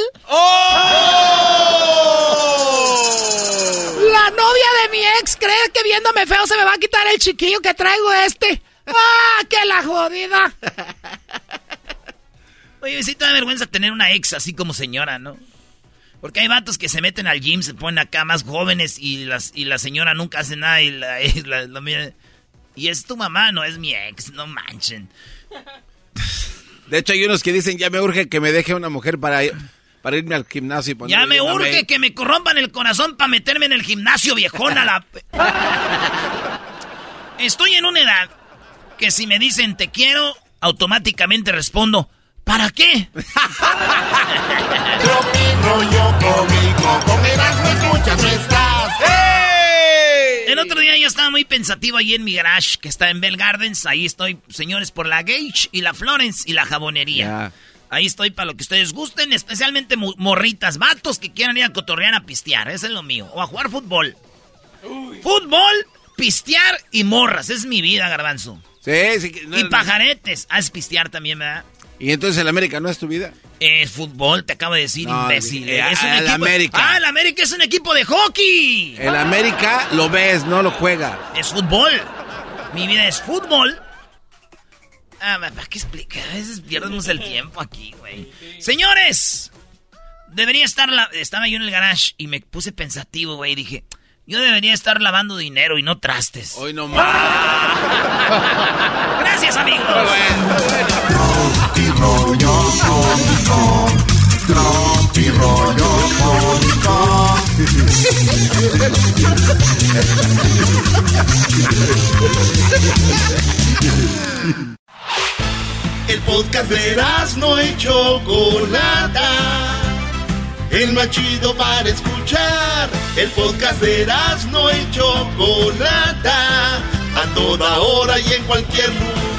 La novia de mi ex cree que viéndome feo se me va a quitar el chiquillo que traigo este. ¡Ah, qué la jodida! Oye, sí te da vergüenza tener una ex así como señora, ¿no? Porque hay vatos que se meten al gym, se ponen acá más jóvenes y, las, y la señora nunca hace nada y la, y la- la mira- Y es tu mamá, no es mi ex, no manchen. De hecho, hay unos que dicen, ya me urge que me deje una mujer para, para irme al gimnasio y Ya me urge que me corrompan el corazón para meterme en el gimnasio, viejona. La... Estoy en una edad que si me dicen te quiero, automáticamente respondo, ¿para qué? rollo cómico, con Erasmo escuchas no estás. El otro día yo estaba muy pensativo ahí en mi garage, que está en Bell Gardens. Ahí estoy, señores, por la Gage y la Florence y la jabonería. Ahí estoy para lo que ustedes gusten, especialmente morritas, vatos que quieran ir a cotorrear a pistear. Eso es lo mío. O a jugar fútbol. Fútbol, pistear y morras. Es mi vida, garbanzo. Sí, sí. no- y pajaretes. Es pistear también, ¿verdad? Y entonces el América no es tu vida. Es fútbol, te acabo de decir, No, imbécil. eh, es un el equipo- América. Ah, el América es un equipo de hockey. El América lo ves, no lo juega. Es fútbol. Mi vida es fútbol. Ah, ¿para qué explicar? A veces pierdemos el tiempo aquí, güey. Señores, debería estar... La... Estaba yo en el garage y me puse pensativo, güey. y Dije, yo debería estar lavando dinero y no trastes. Hoy no más. Gracias, amigos. rollo cómico, tropi rollo cómico. El podcast de Erasmo y Chocolata. El más chido para escuchar. El podcast de Erasmo y Chocolata. A toda hora y en cualquier lugar.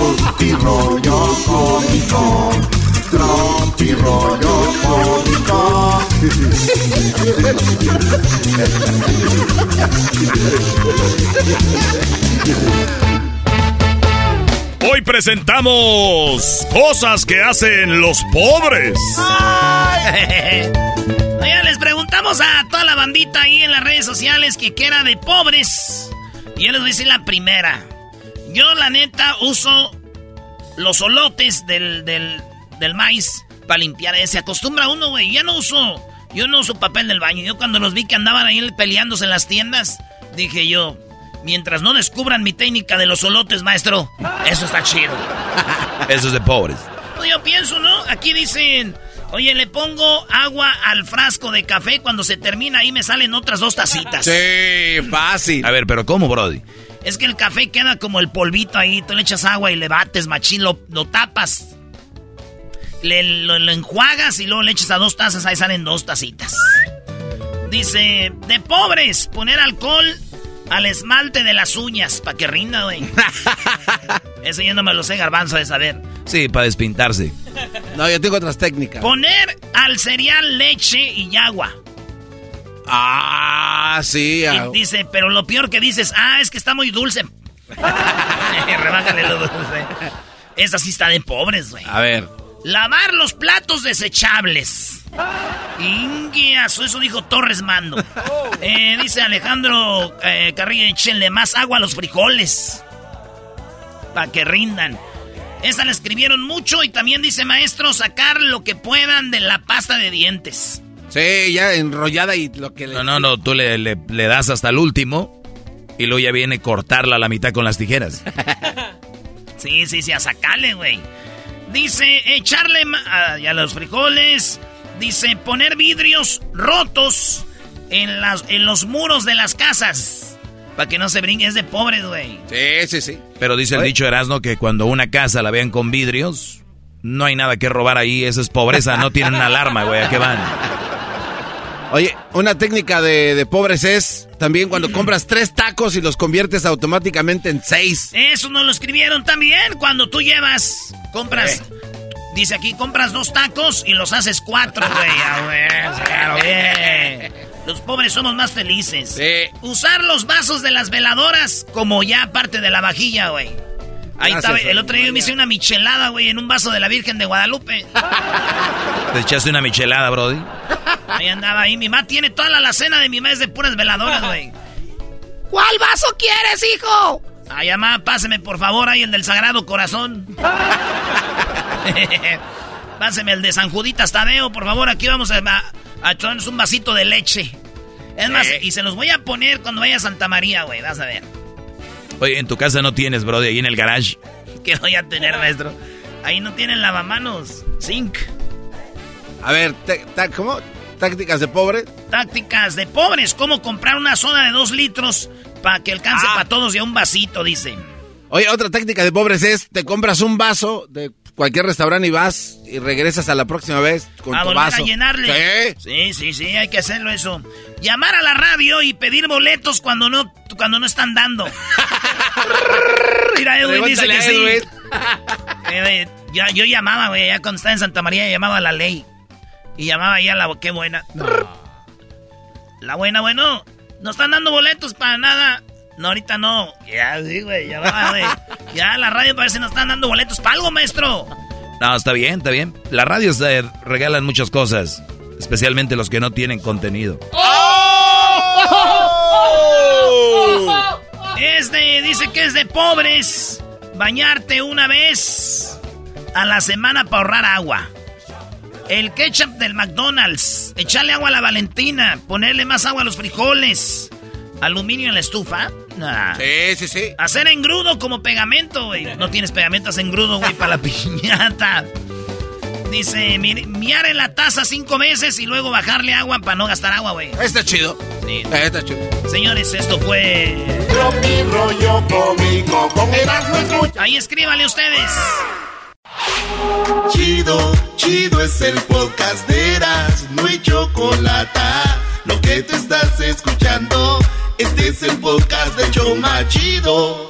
Tropi rollo cómico, tropi rollo cómico. Hoy presentamos cosas que hacen los pobres. Oigan, les preguntamos a toda la bandita ahí en las redes sociales que qué era de pobres. Y yo les voy a decir la primera. Yo, la neta, uso los olotes del, del, del maíz para limpiar. Se acostumbra uno, güey. Ya no uso, yo no uso papel del baño. Yo cuando los vi que andaban ahí peleándose en las tiendas, dije yo, mientras no descubran mi técnica de los olotes, maestro, eso está chido. Eso es de pobres. Yo pienso, ¿no? Aquí dicen, oye, le pongo agua al frasco de café, cuando se termina ahí me salen otras dos tacitas. Sí, fácil. A ver, pero ¿cómo, Brody? Es que el café queda como el polvito ahí, tú le echas agua y le bates, machín, lo, lo tapas. Le, lo, lo enjuagas y luego le echas a dos tazas, ahí salen dos tacitas. Dice, de pobres, poner alcohol al esmalte de las uñas, para que rinda, güey. Eso yo no me lo sé, garbanzo, de saber. Sí, para despintarse. No, yo tengo otras técnicas. Poner al cereal leche y agua. Ah, sí. ah. Y dice, pero lo peor que dices, ah, es que está muy dulce. Rebájale lo dulce. Esa sí está de pobres, güey. A ver. Lavar los platos desechables. Inguiazo, eso dijo Torres Mando. Eh, dice Alejandro eh, Carrillo, échenle más agua a los frijoles. Para que rindan. Esa le escribieron mucho y también dice maestro, sacar lo que puedan de la pasta de dientes. Sí, ya enrollada y lo que le... No, no, no, tú le, le- le das hasta el último y luego ya viene cortarla a la mitad con las tijeras. Sí, sí, sí, a sacarle, güey. Dice echarle ma- ah, ya los frijoles. Dice poner vidrios rotos en, las, en los muros de las casas. Para que no se brinque, es de pobres, güey. Sí, sí, sí. Pero dice el dicho Erasmo que cuando una casa la vean con vidrios, no hay nada que robar ahí, eso es pobreza, no tienen alarma, güey, ¿a qué van? Oye, una técnica de, de pobres es también cuando compras tres tacos y los conviertes automáticamente en seis. Eso nos lo escribieron también. Cuando tú llevas, compras. Dice aquí, compras dos tacos y los haces cuatro, güey. Ah. Los pobres somos más felices. Usar los vasos de las veladoras como ya parte de la vajilla, güey. Ahí Gracias, está, el otro día yo me hice una michelada, güey, en un vaso de la Virgen de Guadalupe. ¿Te echaste una michelada, Brody? Ahí andaba ahí. Mi mamá tiene toda la alacena de mi mamá es de puras veladoras, güey. ¿Cuál vaso quieres, hijo? Ay, mamá, páseme por favor ahí el del Sagrado Corazón. Páseme el de San Juditas Tadeo, por favor. Aquí vamos a, a, a echarnos un vasito de leche. Es más, Eh. y se los voy a poner cuando vaya a Santa María, güey. Vas a ver. Oye, en tu casa no tienes, Brody, ahí en el garage. ¿Qué voy a tener, maestro? Ahí no tienen lavamanos. Zinc. A ver, ¿cómo? ¿Tácticas de pobre? Tácticas de pobres. ¿Cómo comprar una soda de dos litros para que alcance Ah. para todos y a un vasito, dice. Oye, otra táctica de pobres es te compras un vaso de cualquier restaurante y vas y regresas a la próxima vez con a tu volver vaso. a llenarle. Sí, sí, sí, hay que hacerlo eso. Llamar a la radio y pedir boletos cuando no, cuando no están dando. Mira, Edwin dice que sí. Edwin. Eh, ya, yo llamaba, güey, ya cuando estaba en Santa María llamaba a la ley. Y llamaba ya a la qué buena. La buena, bueno, no están dando boletos para nada. No, ahorita no. Ya, sí, güey, llamaba, güey. Ya la radio parece que nos están dando boletos para algo, maestro. No, está bien, está bien. Las radios eh, regalan muchas cosas, especialmente los que no tienen contenido. Es de, dice que es de pobres bañarte una vez a la semana para ahorrar agua. El ketchup del McDonald's, echarle agua a la Valentina, ponerle más agua a los frijoles, aluminio en la estufa. Nah. Sí, sí, sí. Hacer engrudo como pegamento, güey. No tienes pegamento, haz engrudo, güey, para la piñata. Dice, mi- miar en la taza cinco veces y luego bajarle agua para no gastar agua, güey. Está chido. Sí. Está chido. Señores, esto fue... Tropi rollo cómico con Erasmo escucha. Ahí escríbale ustedes. Chido, chido es el podcast de Erasmo y Chocolata. Lo que te estás escuchando, este es el podcast de Choma Chido.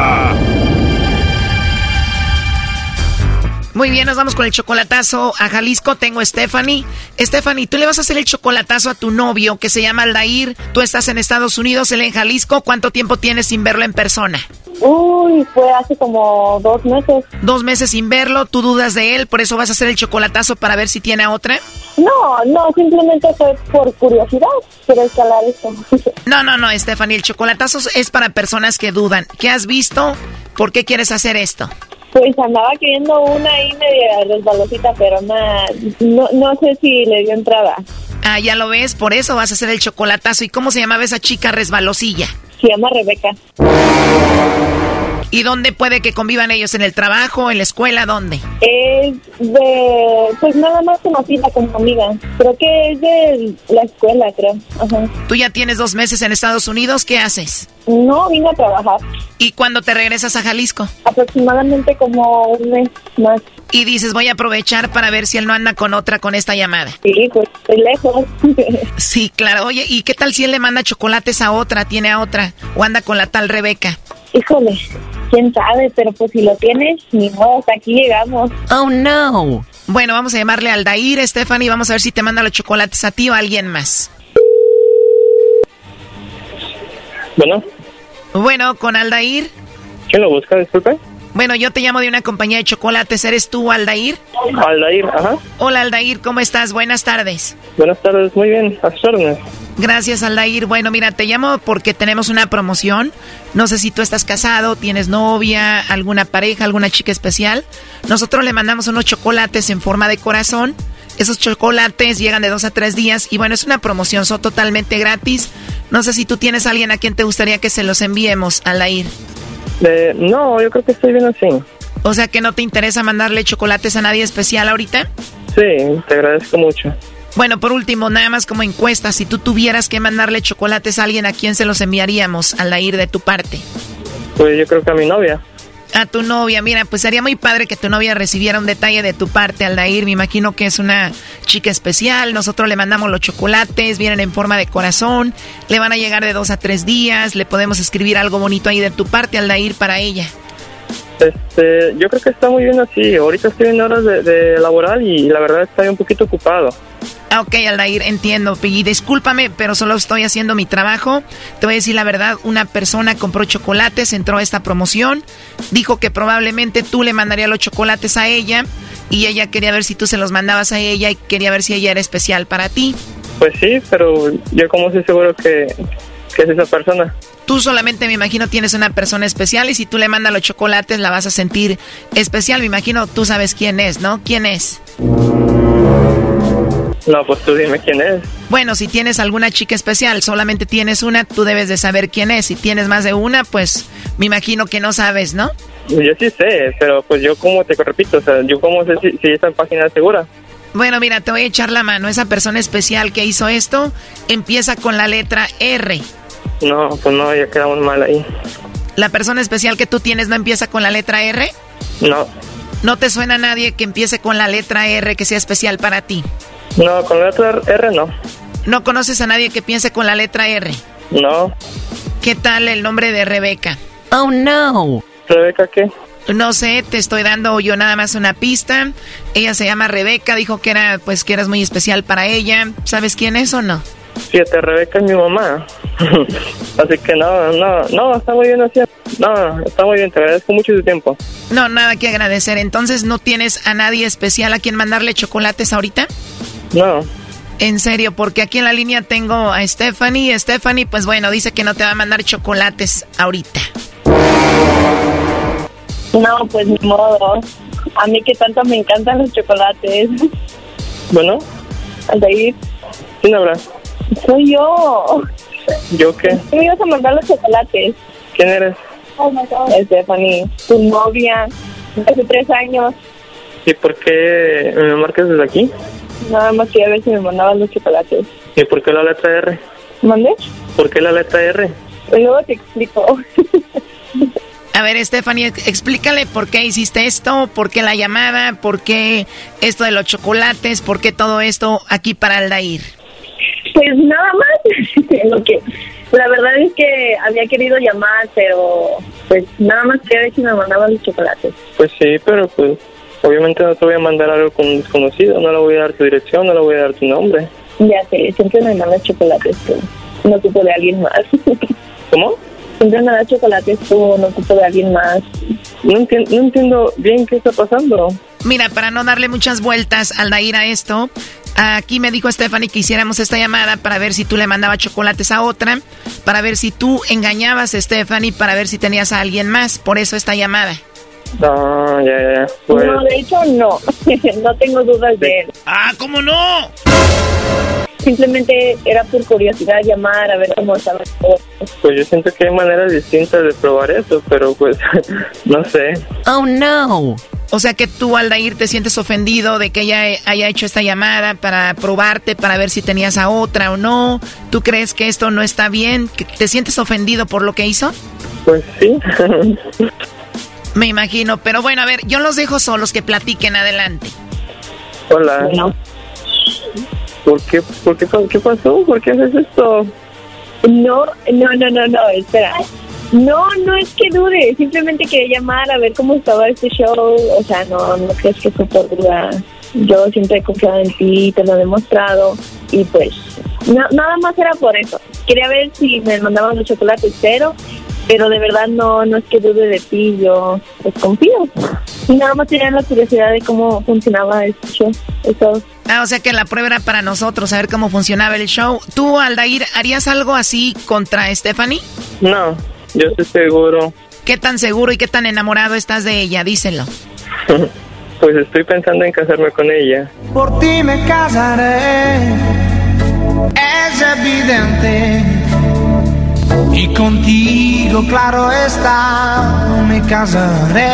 Muy bien, nos vamos con el chocolatazo a Jalisco. Tengo a Stephanie. Stephanie, tú le vas a hacer el chocolatazo a tu novio que se llama Aldair. Tú estás en Estados Unidos, él en Jalisco. ¿Cuánto tiempo tienes sin verlo en persona? Uy, fue hace como dos meses. Dos meses sin verlo, tú dudas de él, por eso vas a hacer el chocolatazo para ver si tiene a otra. No, no, simplemente fue por curiosidad. Quiero escalar esto. No, no, no, Stephanie, el chocolatazo es para personas que dudan. ¿Qué has visto? ¿Por qué quieres hacer esto? Pues andaba queriendo una ahí media resbalosita, pero nada, no, no sé si le dio entrada. Ah, ya lo ves, por eso vas a hacer el chocolatazo. ¿Y cómo se llamaba esa chica resbalosilla? Se llama Rebeca. ¿Y dónde puede que convivan ellos? ¿En el trabajo? ¿En la escuela? ¿Dónde? Es de, pues nada más conocida como amiga. Creo que es de la escuela, creo. Ajá. Tú ya tienes dos meses en Estados Unidos, ¿qué haces? No, vine a trabajar. ¿Y cuándo te regresas a Jalisco? Aproximadamente como un mes más. Y dices, voy a aprovechar para ver si él no anda con otra con esta llamada. Sí, pues estoy lejos. sí, claro. Oye, ¿y qué tal si él le manda chocolates a otra, tiene a otra, o anda con la tal Rebeca? Híjole, quién sabe, pero pues si lo tienes, ni modo, hasta aquí llegamos. Oh, no. Bueno, vamos a llamarle al Dair, Stephanie, vamos a ver si te manda los chocolates a ti o a alguien más. Bueno. Bueno, con Aldair. ¿Quién lo busca, disculpe? Bueno, yo te llamo de una compañía de chocolates. ¿Eres tú, Aldair? Aldair, ajá. Hola, Aldair, ¿cómo estás? Buenas tardes. Buenas tardes, muy bien, a. Gracias, Aldair. Bueno, mira, te llamo porque tenemos una promoción. No sé si tú estás casado, tienes novia, alguna pareja, alguna chica especial. Nosotros le mandamos unos chocolates en forma de corazón. Esos chocolates llegan de dos a tres días y bueno, es una promoción, son totalmente gratis. No sé si tú tienes a alguien a quien te gustaría que se los enviemos, Aldair. Eh, no, yo creo que estoy bien así. O sea que no te interesa mandarle chocolates a nadie especial ahorita. Sí, te agradezco mucho. Bueno, por último, nada más como encuesta, si tú tuvieras que mandarle chocolates a alguien, ¿a quién se los enviaríamos al ir de tu parte? Pues yo creo que a mi novia. A tu novia, mira, pues sería muy padre que tu novia recibiera un detalle de tu parte, Aldair. Me imagino que es una chica especial. Nosotros le mandamos los chocolates, vienen en forma de corazón. Le van a llegar de dos a tres días. Le podemos escribir algo bonito ahí de tu parte, Aldair, para ella. Este, yo creo que está muy bien así. Ahorita estoy en horas de, de laboral y la verdad estoy un poquito ocupado. Ok, Aldair, entiendo. Y discúlpame, pero solo estoy haciendo mi trabajo. Te voy a decir la verdad, una persona compró chocolates, entró a esta promoción, dijo que probablemente tú le mandarías los chocolates a ella y ella quería ver si tú se los mandabas a ella y quería ver si ella era especial para ti. Pues sí, pero yo como estoy seguro que, que es esa persona. Tú solamente me imagino tienes una persona especial y si tú le mandas los chocolates la vas a sentir especial. Me imagino tú sabes quién es, ¿no? ¿Quién es? No, pues tú dime quién es. Bueno, si tienes alguna chica especial, solamente tienes una, tú debes de saber quién es. Si tienes más de una, pues me imagino que no sabes, ¿no? Yo sí sé, pero pues yo como te repito, o sea, yo como sé si, si esta página es segura. Bueno, mira, te voy a echar la mano. Esa persona especial que hizo esto empieza con la letra R. No, pues no, ya quedamos mal ahí. ¿La persona especial que tú tienes no empieza con la letra R? No. ¿No te suena a nadie que empiece con la letra R que sea especial para ti? No, con la letra R no. ¿No conoces a nadie que piense con la letra R? No. ¿Qué tal el nombre de Rebeca? Oh, no. ¿Rebeca qué? No sé, te estoy dando yo nada más una pista. Ella se llama Rebeca, dijo que era pues que eras muy especial para ella. ¿Sabes quién es o no? Fíjate, Rebeca es mi mamá. así que no, no, no, está muy bien así. No, está muy bien, te agradezco mucho tu tiempo. No, nada que agradecer. Entonces, ¿no tienes a nadie especial a quien mandarle chocolates ahorita? No. En serio, porque aquí en la línea tengo a Stephanie. Stephanie, pues bueno, dice que no te va a mandar chocolates ahorita. No, pues ni modo. A mí que tanto me encantan los chocolates. Bueno, Aldair, ¿quién habla? soy yo. ¿Yo qué? Tú me ibas a mandar los chocolates. ¿Quién eres? Stephanie, tu novia, hace tres años. ¿Y por qué me marcas desde aquí? Nada más quería ver si me mandaban los chocolates. ¿Y por qué la letra R? ¿Mandé? ¿Por qué la letra R? Luego te explico. A ver, Stephanie, explícale por qué hiciste esto, por qué la llamada, por qué esto de los chocolates, por qué todo esto aquí para Aldair. Pues nada más. Lo que, la verdad es que había querido llamar, pero pues nada más quería ver si me mandaban los chocolates. Pues sí, pero pues obviamente no te voy a mandar algo con un desconocido, no le voy a dar tu dirección, no le voy a dar tu nombre. Ya sé, siempre me mandas chocolates tú. No ocupo de alguien más. ¿Cómo? Siempre me das chocolates tú, no ocupo de alguien más. No, enti- no entiendo bien qué está pasando. Mira, para no darle muchas vueltas al ir a esto, aquí me dijo Stephanie que hiciéramos esta llamada para ver si tú le mandabas chocolates a otra, para ver si tú engañabas a Stephanie, para ver si tenías a alguien más. Por eso esta llamada. No, ya, ya, ya. Pues, No, de hecho no. no tengo dudas de él. Ah, ¿cómo no? Simplemente era por curiosidad llamar a ver cómo estaba todo. pues yo siento que hay maneras distintas de probar eso, pero pues no sé. Oh no. O sea que tú, Aldair, te sientes ofendido de que ella haya hecho esta llamada para probarte, para ver si tenías a otra o no. ¿Tú crees que esto no está bien? ¿Que ¿Te sientes ofendido por lo que hizo? Pues sí. Me imagino, pero bueno, a ver, yo los dejo solos que platiquen adelante. Hola. ¿Por qué, por qué, qué pasó? ¿Por qué haces esto? No, no, no, no, no, espera. No, no es que dude, simplemente quería llamar a ver cómo estaba este show. O sea, no, no crees que fue por duda. Yo siempre he confiado en ti, te lo he demostrado. Y pues, no, nada más era por eso. Quería ver si me mandaban los chocolates, pero, pero de verdad no, no es que dude de ti, yo pues confío. Y nada más tenía la curiosidad de cómo funcionaba este show. Eso. Ah, o sea que la prueba era para nosotros, saber cómo funcionaba el show. ¿Tú, Aldair, harías algo así contra Stephanie? No, yo estoy seguro. ¿Qué tan seguro y qué tan enamorado estás de ella? Díselo. Pues estoy pensando en casarme con ella. Por ti me casaré, es evidente. Y contigo, claro está, me casaré.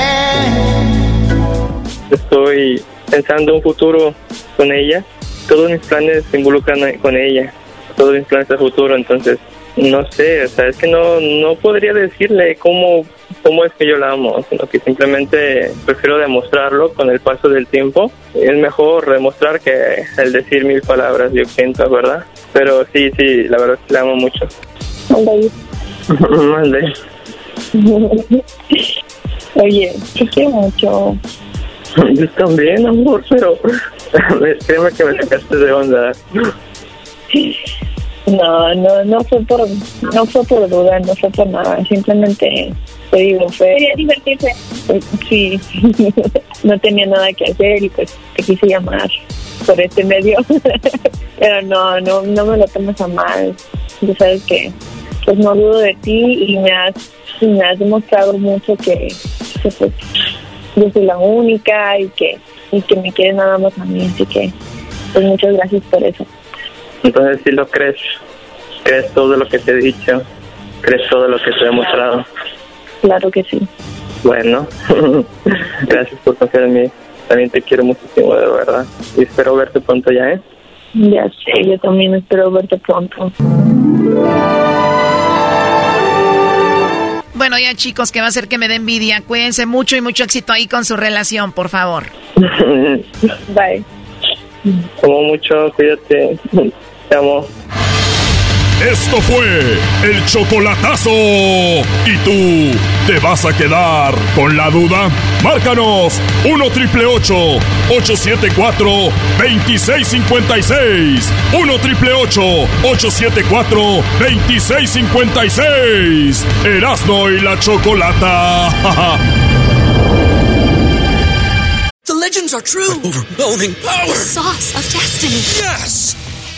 Estoy pensando un futuro con ella. Todos mis planes se involucran con ella. Todos mis planes de futuro, entonces no sé, o sea, es que no no podría decirle cómo cómo es que yo la amo, sino que simplemente prefiero demostrarlo con el paso del tiempo. Es mejor demostrar que el decir mil palabras, yo siento, ¿verdad? Pero sí, sí, la verdad es que la amo mucho. Mande. Oye, te quiero mucho. Yo también, amor, pero créeme que me sacaste de onda. No, no, no fue por, no fue por duda, no fue por nada. Simplemente te digo, fue. Quería divertirse. Sí, no tenía nada que hacer y pues te quise llamar por este medio. Pero no, no, no me lo tomes a mal. Ya sabes que, pues no dudo de ti y me has, me has demostrado mucho que, que pues, yo soy la única y que, y que me quieres nada más a mí. Así que, pues muchas gracias por eso. Entonces, si lo crees, crees todo lo que te he dicho, crees todo lo que te he demostrado. Claro que sí. Bueno, gracias por confiar en mí. También te quiero muchísimo, de verdad. Y espero verte pronto ya, ¿eh? Ya sé, yo también espero verte pronto. Bueno, ya chicos, que va a ser que me dé envidia. Cuídense mucho y mucho éxito ahí con su relación, por favor. Bye. Como mucho, cuídate. Te amo. Esto fue el chocolatazo. ¿Y tú te vas a quedar con la duda? Márcanos 1 triple 874 2656. 1 triple 874 2656. Erasno y la chocolata. The legends are true. Overwhelming power! The sauce of destiny. Yes!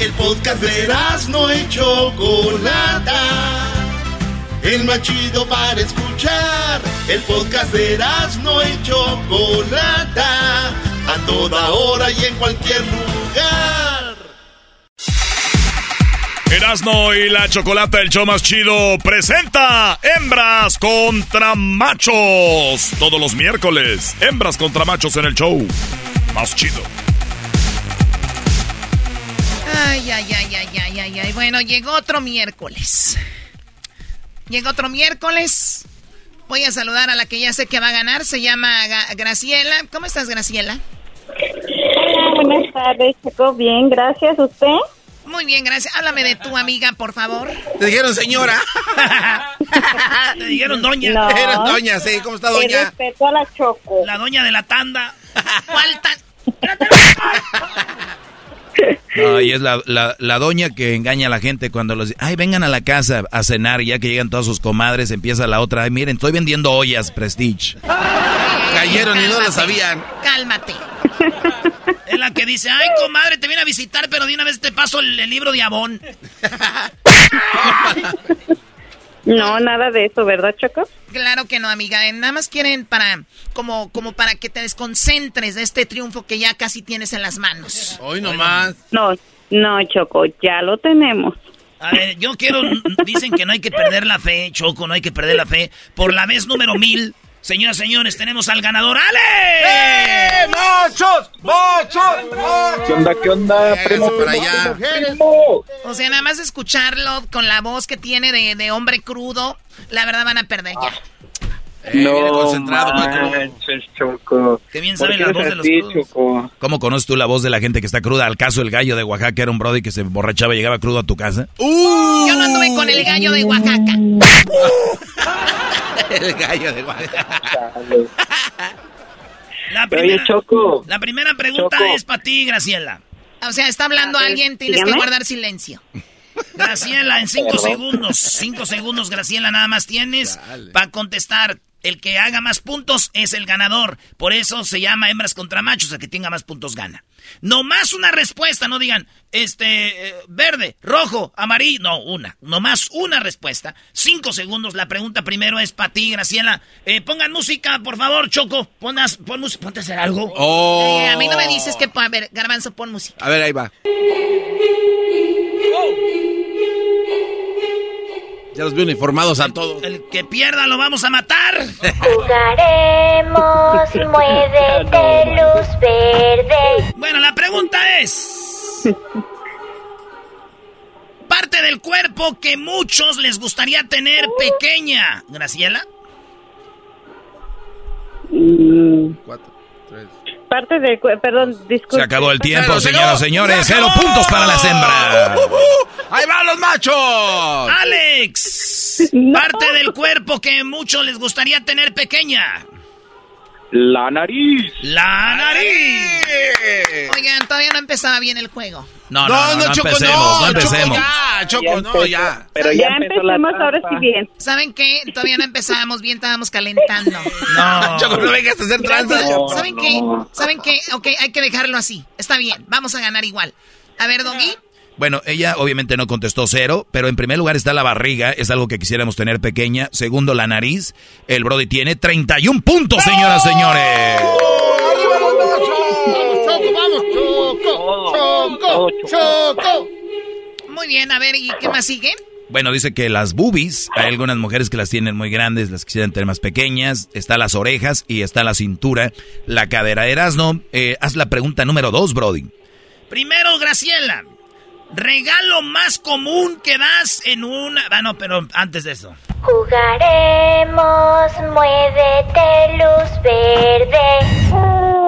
El podcast de no y Chocolata. el más chido para escuchar. El podcast de Erasmo y Chocolata, a toda hora y en cualquier lugar. Erasmo y la Chocolata, el show más chido, presenta Hembras contra Machos. Todos los miércoles, Hembras contra Machos en el show más chido. Ay, ay, ay, ay, ay, ay, ay. Bueno, llegó otro miércoles. Llegó otro miércoles. Voy a saludar a la que ya sé que va a ganar. Se llama Ga- Graciela. ¿Cómo estás, Graciela? Hola, buenas tardes, Choco. Bien, gracias. ¿Usted? Muy bien, gracias. Háblame de tu amiga, por favor. Te dijeron señora. Te dijeron doña. No. Eres doña, sí. ¿Cómo está Te doña? respeto a la Choco. La doña de la tanda. ¿Cuál tan- No, y es la, la, la doña que engaña a la gente cuando los... Ay, vengan a la casa a cenar ya que llegan todas sus comadres, empieza la otra. Ay, miren, estoy vendiendo ollas, Prestige. Cayeron y no lo sabían. Cálmate. Es la que dice, ay, comadre, te viene a visitar, pero de una vez te paso el, el libro de Avon. No, nada de eso, ¿verdad, Choco? Claro que no, amiga. Eh, Nada más quieren para como como para que te desconcentres de este triunfo que ya casi tienes en las manos. Hoy nomás. No, no, Choco, ya lo tenemos. A ver, yo quiero, dicen que no hay que perder la fe, Choco, no hay que perder la fe. Por la vez número mil, señoras y señores, tenemos al ganador, ¡Ale! ¡Eh, machos! ¡Machos! ¿Qué onda, qué onda, primo? para allá. O sea, nada más escucharlo con la voz que tiene de, de hombre crudo, la verdad van a perder ya. Eh, viene concentrado, manches, Choco. Qué bien ¿Por saben qué la voz de los crudos. Choco? ¿Cómo conoces tú la voz de la gente que está cruda? ¿Al caso el gallo de Oaxaca era un brody que se borrachaba y llegaba crudo a tu casa? ¡Uh! Yo no anduve con el gallo de Oaxaca. El gallo de Oaxaca. La Oye, primera, Choco. la primera pregunta Choco. es para ti, Graciela. O sea, está hablando A ver, alguien, tienes que dígame. guardar silencio. Graciela, en cinco segundos, cinco segundos, Graciela, nada más tienes para contestar. El que haga más puntos es el ganador. Por eso se llama hembras contra machos. El que tenga más puntos gana. No más una respuesta, no digan, este, eh, verde, rojo, amarillo. No, una. No más una respuesta. Cinco segundos. La pregunta primero es para ti, Graciela. Eh, pongan música, por favor, Choco. Ponas, pon música. Ponte a hacer algo. Oh. Eh, a mí no me dices que... A ver, Garbanzo, pon música. A ver, ahí va. Ya los veo uniformados a todos. El que pierda lo vamos a matar. Jugaremos, muévete, luz verde. Bueno, la pregunta es... Parte del cuerpo que muchos les gustaría tener pequeña. Graciela. Mm, Cuatro. Parte del cuerpo, perdón, disculpe. Se acabó el tiempo, señoras y señor, señores. se Cero puntos para las hembras. ¡Ahí van los machos! Alex. Parte del cuerpo que muchos les gustaría tener pequeña. La nariz. La nariz. Oigan, todavía no empezaba bien el juego. No, no, no, no, Choco, empecemos, no, no, empecemos. Choco, ya, Choco, Ya no, ya. Pero ya, Ya empecemos ahora sí bien. ¿Saben qué? Todavía no empezábamos bien, estábamos calentando. No. Choco, no vengas a hacer tranzas. No, ¿Saben no. qué? ¿Saben qué? Ok, hay que dejarlo así. Está bien, vamos a ganar igual. A ver, Doggy. Bueno, ella obviamente no contestó cero, pero en primer lugar está la barriga, es algo que quisiéramos tener pequeña. Segundo, la nariz. El Brody tiene 31 puntos, señoras y señores. Choco, vamos, Choco, Choco, Choco. Muy bien, a ver, ¿y qué más sigue? Bueno, dice que las boobies, hay algunas mujeres que las tienen muy grandes, las quisieran tener más pequeñas. Está las orejas y está la cintura, la cadera. Erasno, eh, haz la pregunta número dos, Brody. Primero, Graciela. Regalo más común que das en una... Ah, no, pero antes de eso. Jugaremos, muévete, luz verde.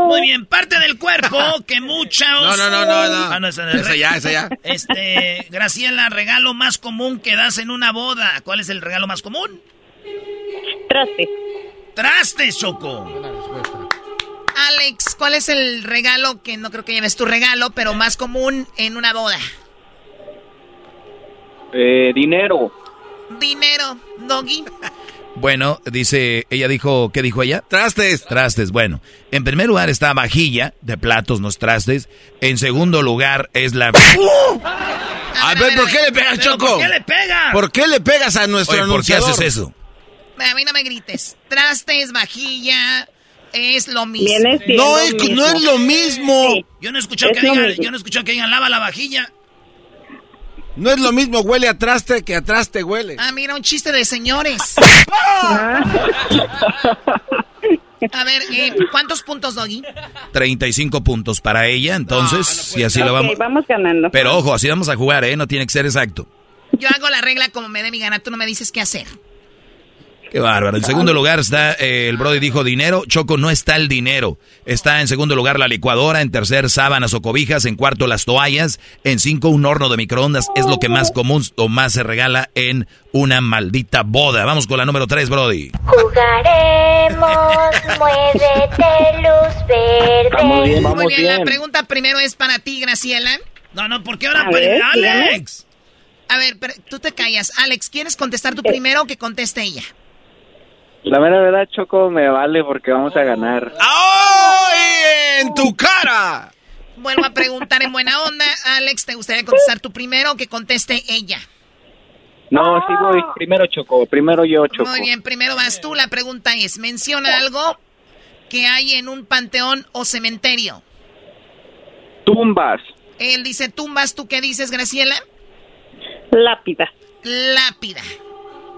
Muy bien, parte del cuerpo que muchos... No, no, no, no, no. Ah, no, esa, Esa ya, esa ya. Este, Graciela, regalo más común que das en una boda. ¿Cuál es el regalo más común? Traste. Trastes, Choco. Alex, ¿cuál es el regalo que no creo que lleves tu regalo, pero más común en una boda? Eh, dinero. Dinero, Doggy. Bueno, dice, ella dijo, ¿qué dijo ella? Trastes. Trastes, bueno. En primer lugar está vajilla de platos, no trastes. En segundo lugar es la... A ver, ¿por qué le pegas, ¿Pero Choco? ¿Por qué le pegas? ¿Por qué le pegas a nuestro Oye, ¿por qué haces eso? A mí no me grites. Trastes, vajilla, es lo mismo. No es, mismo. no es lo mismo. Sí. Yo no escuché Es que lo digan, mismo. yo no escuché que digan lava la vajilla. No es lo mismo huele a traste que a traste huele. Ah, mira, un chiste de señores. A ver, eh, ¿cuántos puntos, Doggy? 35 puntos para ella, entonces, si así lo Ok, vamos... vamos ganando. Pero ojo, así vamos a jugar, ¿eh? No tiene que ser exacto. Yo hago la regla como me dé mi gana, tú no me dices qué hacer. Qué bárbaro. En segundo lugar está, eh, el Brody dijo dinero. Choco, no está el dinero. Está en segundo lugar la licuadora. En tercer, sábanas o cobijas. En cuarto, las toallas. En cinco, un horno de microondas. Es lo que más común o más se regala en una maldita boda. Vamos con la número tres, Brody. Jugaremos, muévete, luz verde. Muy bien, la pregunta primero es para ti, Graciela. No, no, ¿por qué ahora A ver, Alex? A ver, pero tú te callas. Alex, ¿quieres contestar tú primero o que conteste ella? La mera verdad, Choco, me vale porque vamos a ganar. ¡Ay, en tu cara! Vuelvo a preguntar en buena onda. Alex, ¿te gustaría contestar tú primero o que conteste ella? No, sí voy. Primero Choco, primero yo, Choco. Muy bien, primero vas tú. La pregunta es, menciona algo que hay en un panteón o cementerio. Tumbas. Él dice tumbas, ¿tú qué dices, Graciela? Lápida. Lápida.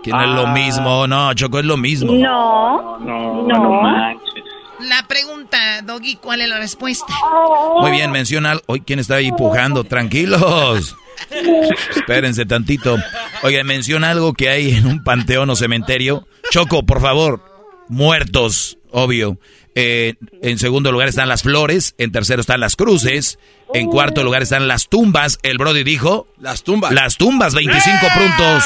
Que no es lo mismo. No, Choco, es lo mismo. No. No, No. no manches. La pregunta, Doggy, ¿cuál es la respuesta? Muy bien, menciona... Hoy, ¿quién está ahí pujando? Tranquilos. Espérense tantito. Oiga, menciona algo que hay en un panteón o cementerio. Choco, por favor. Muertos, obvio. Eh, en segundo lugar están las flores. En tercero están las cruces. En cuarto lugar están las tumbas. El Brody dijo. Las tumbas. Las tumbas, 25 puntos.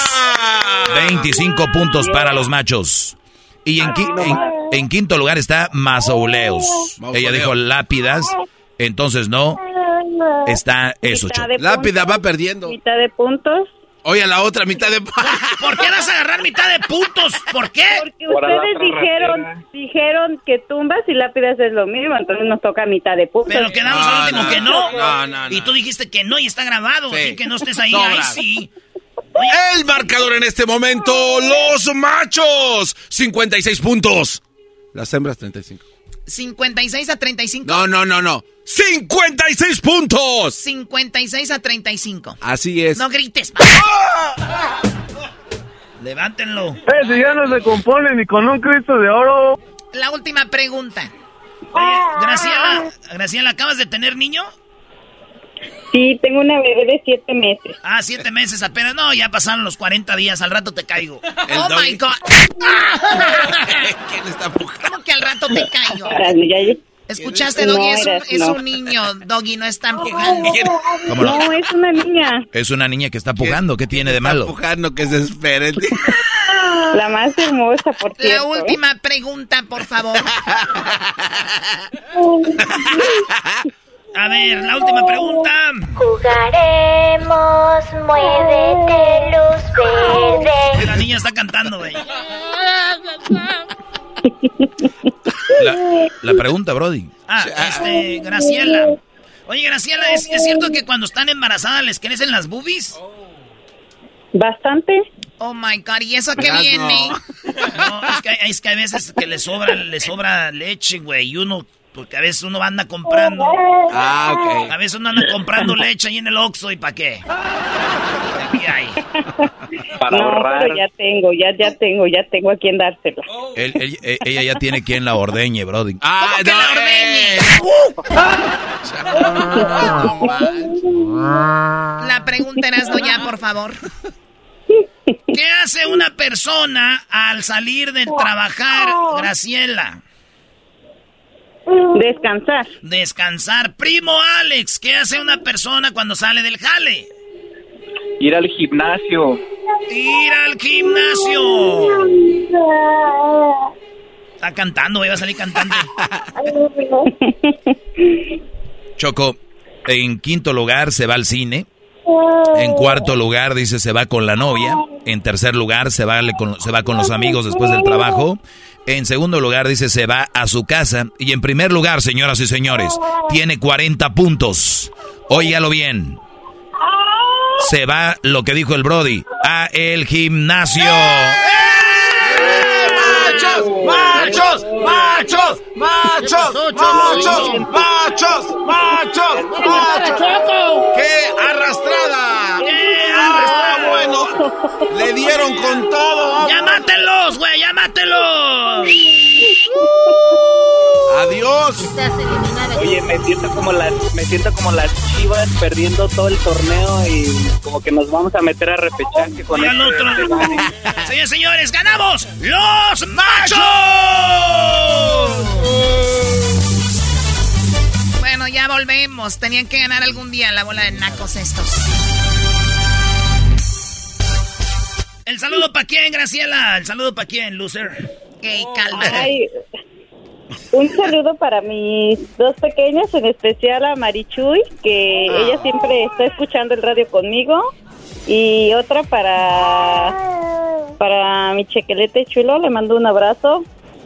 25 puntos para los machos. Y en, qui- en, en quinto lugar está mausoleos. Ella dijo lápidas. Entonces no. Está eso, Mitad Choco. de Lápida va perdiendo. Mitad de puntos. Oye, a la otra mitad de... ¿Por qué vas a agarrar mitad de puntos? ¿Por qué? Porque ustedes dijeron, ratera. dijeron que tumbas y lápidas es lo mismo, entonces nos toca mitad de puntos. Pero quedamos No, al último no, que no. no, no, no. Y tú dijiste que no y está grabado, Sí. así que no estés ahí. Sobra. Ay, sí. El marcador en este momento, los machos, 56 puntos. Las hembras, 35. 56 a 35. No, no, no, no. 56 puntos. 56 a 35. Así es. No grites. Levántenlo. Eh, si ya no se compone ni con un Cristo de oro. La última pregunta. Graciela, Graciela, ¿acabas de tener niño? Sí, tengo una bebé de siete meses. Ah, siete meses apenas. No, ya pasaron los 40 días. Al rato te caigo. Oh my God. ¿Quién está pujando? ¿Cómo que al rato te caigo? Ya- ¿Escuchaste, No, Doggy? es, un, eras- es no. un niño, Doggy, no están jugando. ¿Cómo no? No, es una niña. Es una niña que está pujando. ¿Qué tiene de malo? Pujando que se espere. La más hermosa, por La cierto. ¿eh? última pregunta, por favor. A ver, la última pregunta. Jugaremos, muévete, luz verde. La niña está cantando, güey. La, la pregunta, Brody. Ah, este, Graciela. Oye, Graciela, ¿es, es cierto que cuando están embarazadas les crecen las boobies? Bastante. Oh my God, ¿y eso qué Verás, viene? No, es que, es que a veces que le sobra, le sobra leche, güey, y uno, porque a veces uno anda comprando. Ah, ok. A veces uno anda comprando leche ahí en el Oxxo, ¿y para qué? Aquí hay. Para no, ahorrar. pero ya tengo, ya, ya tengo, ya tengo a quien dársela. Él- él- eh, ella ya tiene quien la ordeñe, Brody. Ah, que la ordeñe? La pregunta era ya, por favor. ¿Qué hace una persona al salir de trabajar, Graciela? Descansar. Descansar. Primo Alex, ¿qué hace una persona cuando sale del jale? Ir al gimnasio. Ir al gimnasio. Está cantando, va a salir cantando. Choco, en quinto lugar se va al cine. En cuarto lugar dice se va con la novia. En tercer lugar se va, con, se va con los amigos después del trabajo. En segundo lugar, dice, se va a su casa. Y en primer lugar, señoras y señores, tiene 40 puntos. Óigalo bien. Se va lo que dijo el Brody a el gimnasio. ¡Machos! ¡Machos! ¡Machos! ¡Machos! ¡Machos! ¡Machos! ¡Machos! ¡Machos! ¡Qué arrastrado! Le dieron con todo. ¡Ya mátenlos, güey! ¡Ya mátenlos! ¡Adiós! Oye, me siento como las, me siento como las chivas perdiendo todo el torneo y como que nos vamos a meter a repechaje con este- otro. Señores, señores, ganamos los machos. Bueno, ya volvemos. Tenían que ganar algún día la bola de nacos estos. El saludo para quién, Graciela. El saludo para quién, loser. Ey, calma. Ay, un saludo para mis dos pequeñas, en especial a Marichuy, que ella siempre está escuchando el radio conmigo. Y otra para, para mi chequelete chulo, le mando un abrazo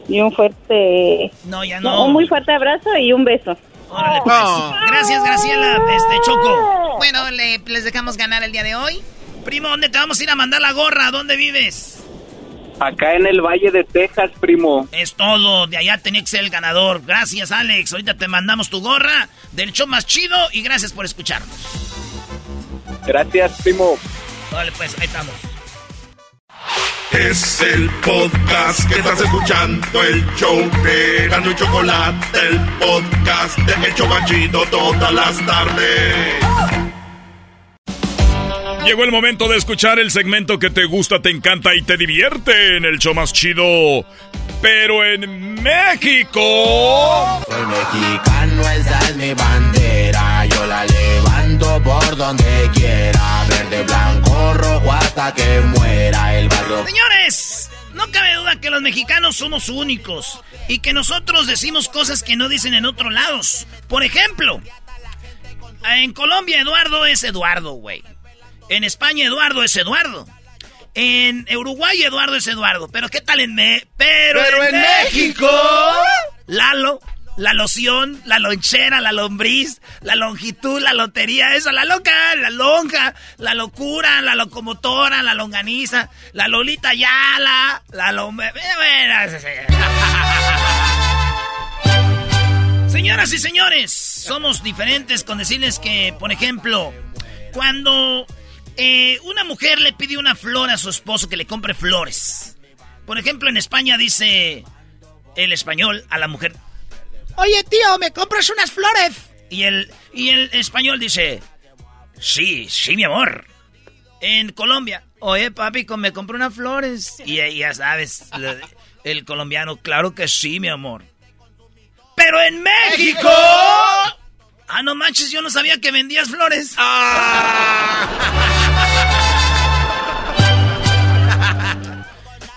y un fuerte... No, ya no. Un muy fuerte abrazo y un beso. Órale, pues. Gracias, Graciela. Este, Choco. Bueno, le- les dejamos ganar el día de hoy. Primo, ¿dónde te vamos a ir a mandar la gorra? ¿Dónde vives? Acá en el Valle de Texas, primo. Es todo. De allá tenía que ser el ganador. Gracias, Alex. Ahorita te mandamos tu gorra del show más chido y gracias por escucharnos. Gracias, primo. Vale, pues, ahí estamos. Es el podcast que estás escuchando, el show de Gano y Chocolate, el podcast de El Chocachito todas las tardes. Llegó el momento de escuchar el segmento que te gusta, te encanta y te divierte en el show más chido. Pero en México. Soy mexicano, esa es mi bandera. Yo la levanto por donde quiera. Verde, blanco, rojo hasta que muera el barrio. Señores, no cabe duda que los mexicanos somos únicos y que nosotros decimos cosas que no dicen en otros lados. Por ejemplo, en Colombia Eduardo es Eduardo, güey. En España Eduardo es Eduardo. En Uruguay Eduardo es Eduardo. Pero ¿qué tal en Me? Pero, Pero en México. Lalo, la loción, la lonchera, la lombriz, la longitud, la lotería, eso, la loca, la lonja, la locura, la locomotora, la longaniza, la lolita yala, la lom... Señoras y señores, somos diferentes con decirles que, por ejemplo, cuando eh, una mujer le pide una flor a su esposo que le compre flores. Por ejemplo, en España dice el español a la mujer. Oye, tío, ¿me compras unas flores? Y el, y el español dice, sí, sí, mi amor. En Colombia, oye, papi, me compré unas flores. Y ahí ya sabes, el colombiano, claro que sí, mi amor. Pero en México... Ah, no manches, yo no sabía que vendías flores.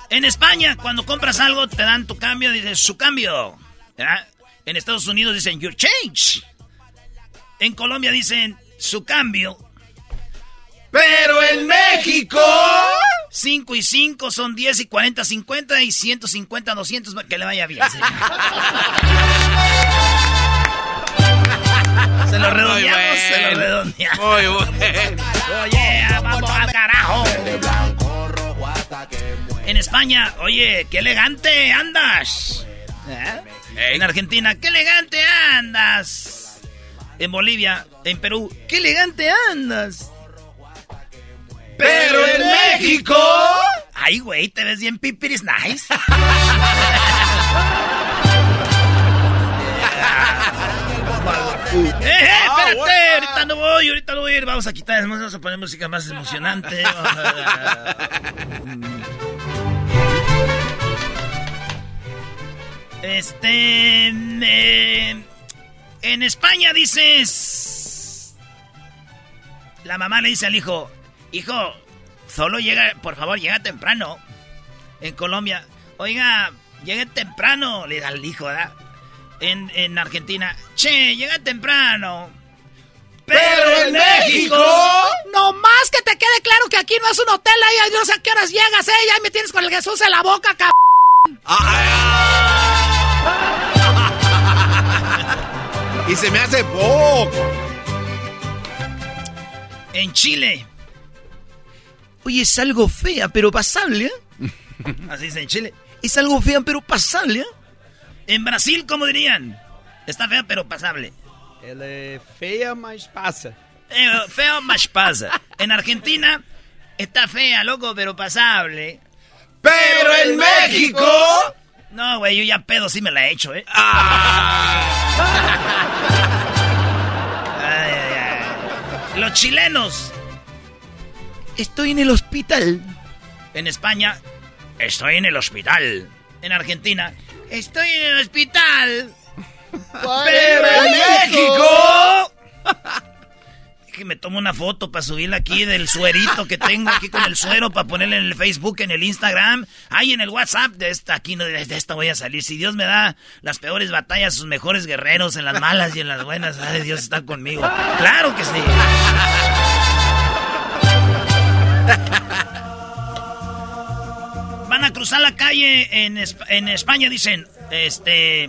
En España, cuando compras algo, te dan tu cambio, dices su cambio. ¿verdad? En Estados Unidos dicen your change. En Colombia dicen su cambio. Pero en México. 5 y 5 son 10 y 40, 50 y 150, 200. Que le vaya bien. señor. Se lo redondeamos, se lo redondeamos. Muy bueno. Oye, vamos al carajo. En España, oye, qué elegante andas. ¿Eh? En Argentina, qué elegante andas. En Bolivia, en Perú, qué elegante andas. Pero en México. Ay, güey, te ves bien pipiris nice. ¡Eh, eh, espérate! Ahorita no voy, ahorita no voy a ir. Vamos a quitar, vamos a poner música más emocionante. Este. eh, en España dices. La mamá le dice al hijo: Hijo, solo llega, por favor, llega temprano. En Colombia, oiga, llegue temprano, le da al hijo, ¿verdad? En, en Argentina, che, llega temprano. Pero en México. No más que te quede claro que aquí no es un hotel, ahí no a qué horas llegas, eh. Ya me tienes con el Jesús en la boca, cabrón. Y se me hace poco. En Chile, Oye, es algo fea, pero pasable, ¿eh? Así dice en Chile. Es algo fea, pero pasable, ¿eh? En Brasil, ¿cómo dirían? Está fea, pero pasable. Ela é feia, mas passa. Eh, feo, más pasa. En Argentina, está fea, loco, pero pasable. Pero en México. No, güey, yo ya pedo sí me la he hecho, ¿eh? Ay, ay, ay. Los chilenos. Estoy en el hospital. En España, estoy en el hospital. En Argentina, estoy en el hospital. Pero en México. Que me tomo una foto para subirla aquí del suerito que tengo aquí con el suero para ponerle en el Facebook, en el Instagram, ahí en el WhatsApp. De esta, aquí no, de esta voy a salir. Si Dios me da las peores batallas, sus mejores guerreros, en las malas y en las buenas, ay, Dios está conmigo. Claro que sí. Van a cruzar la calle en, en España, dicen, este,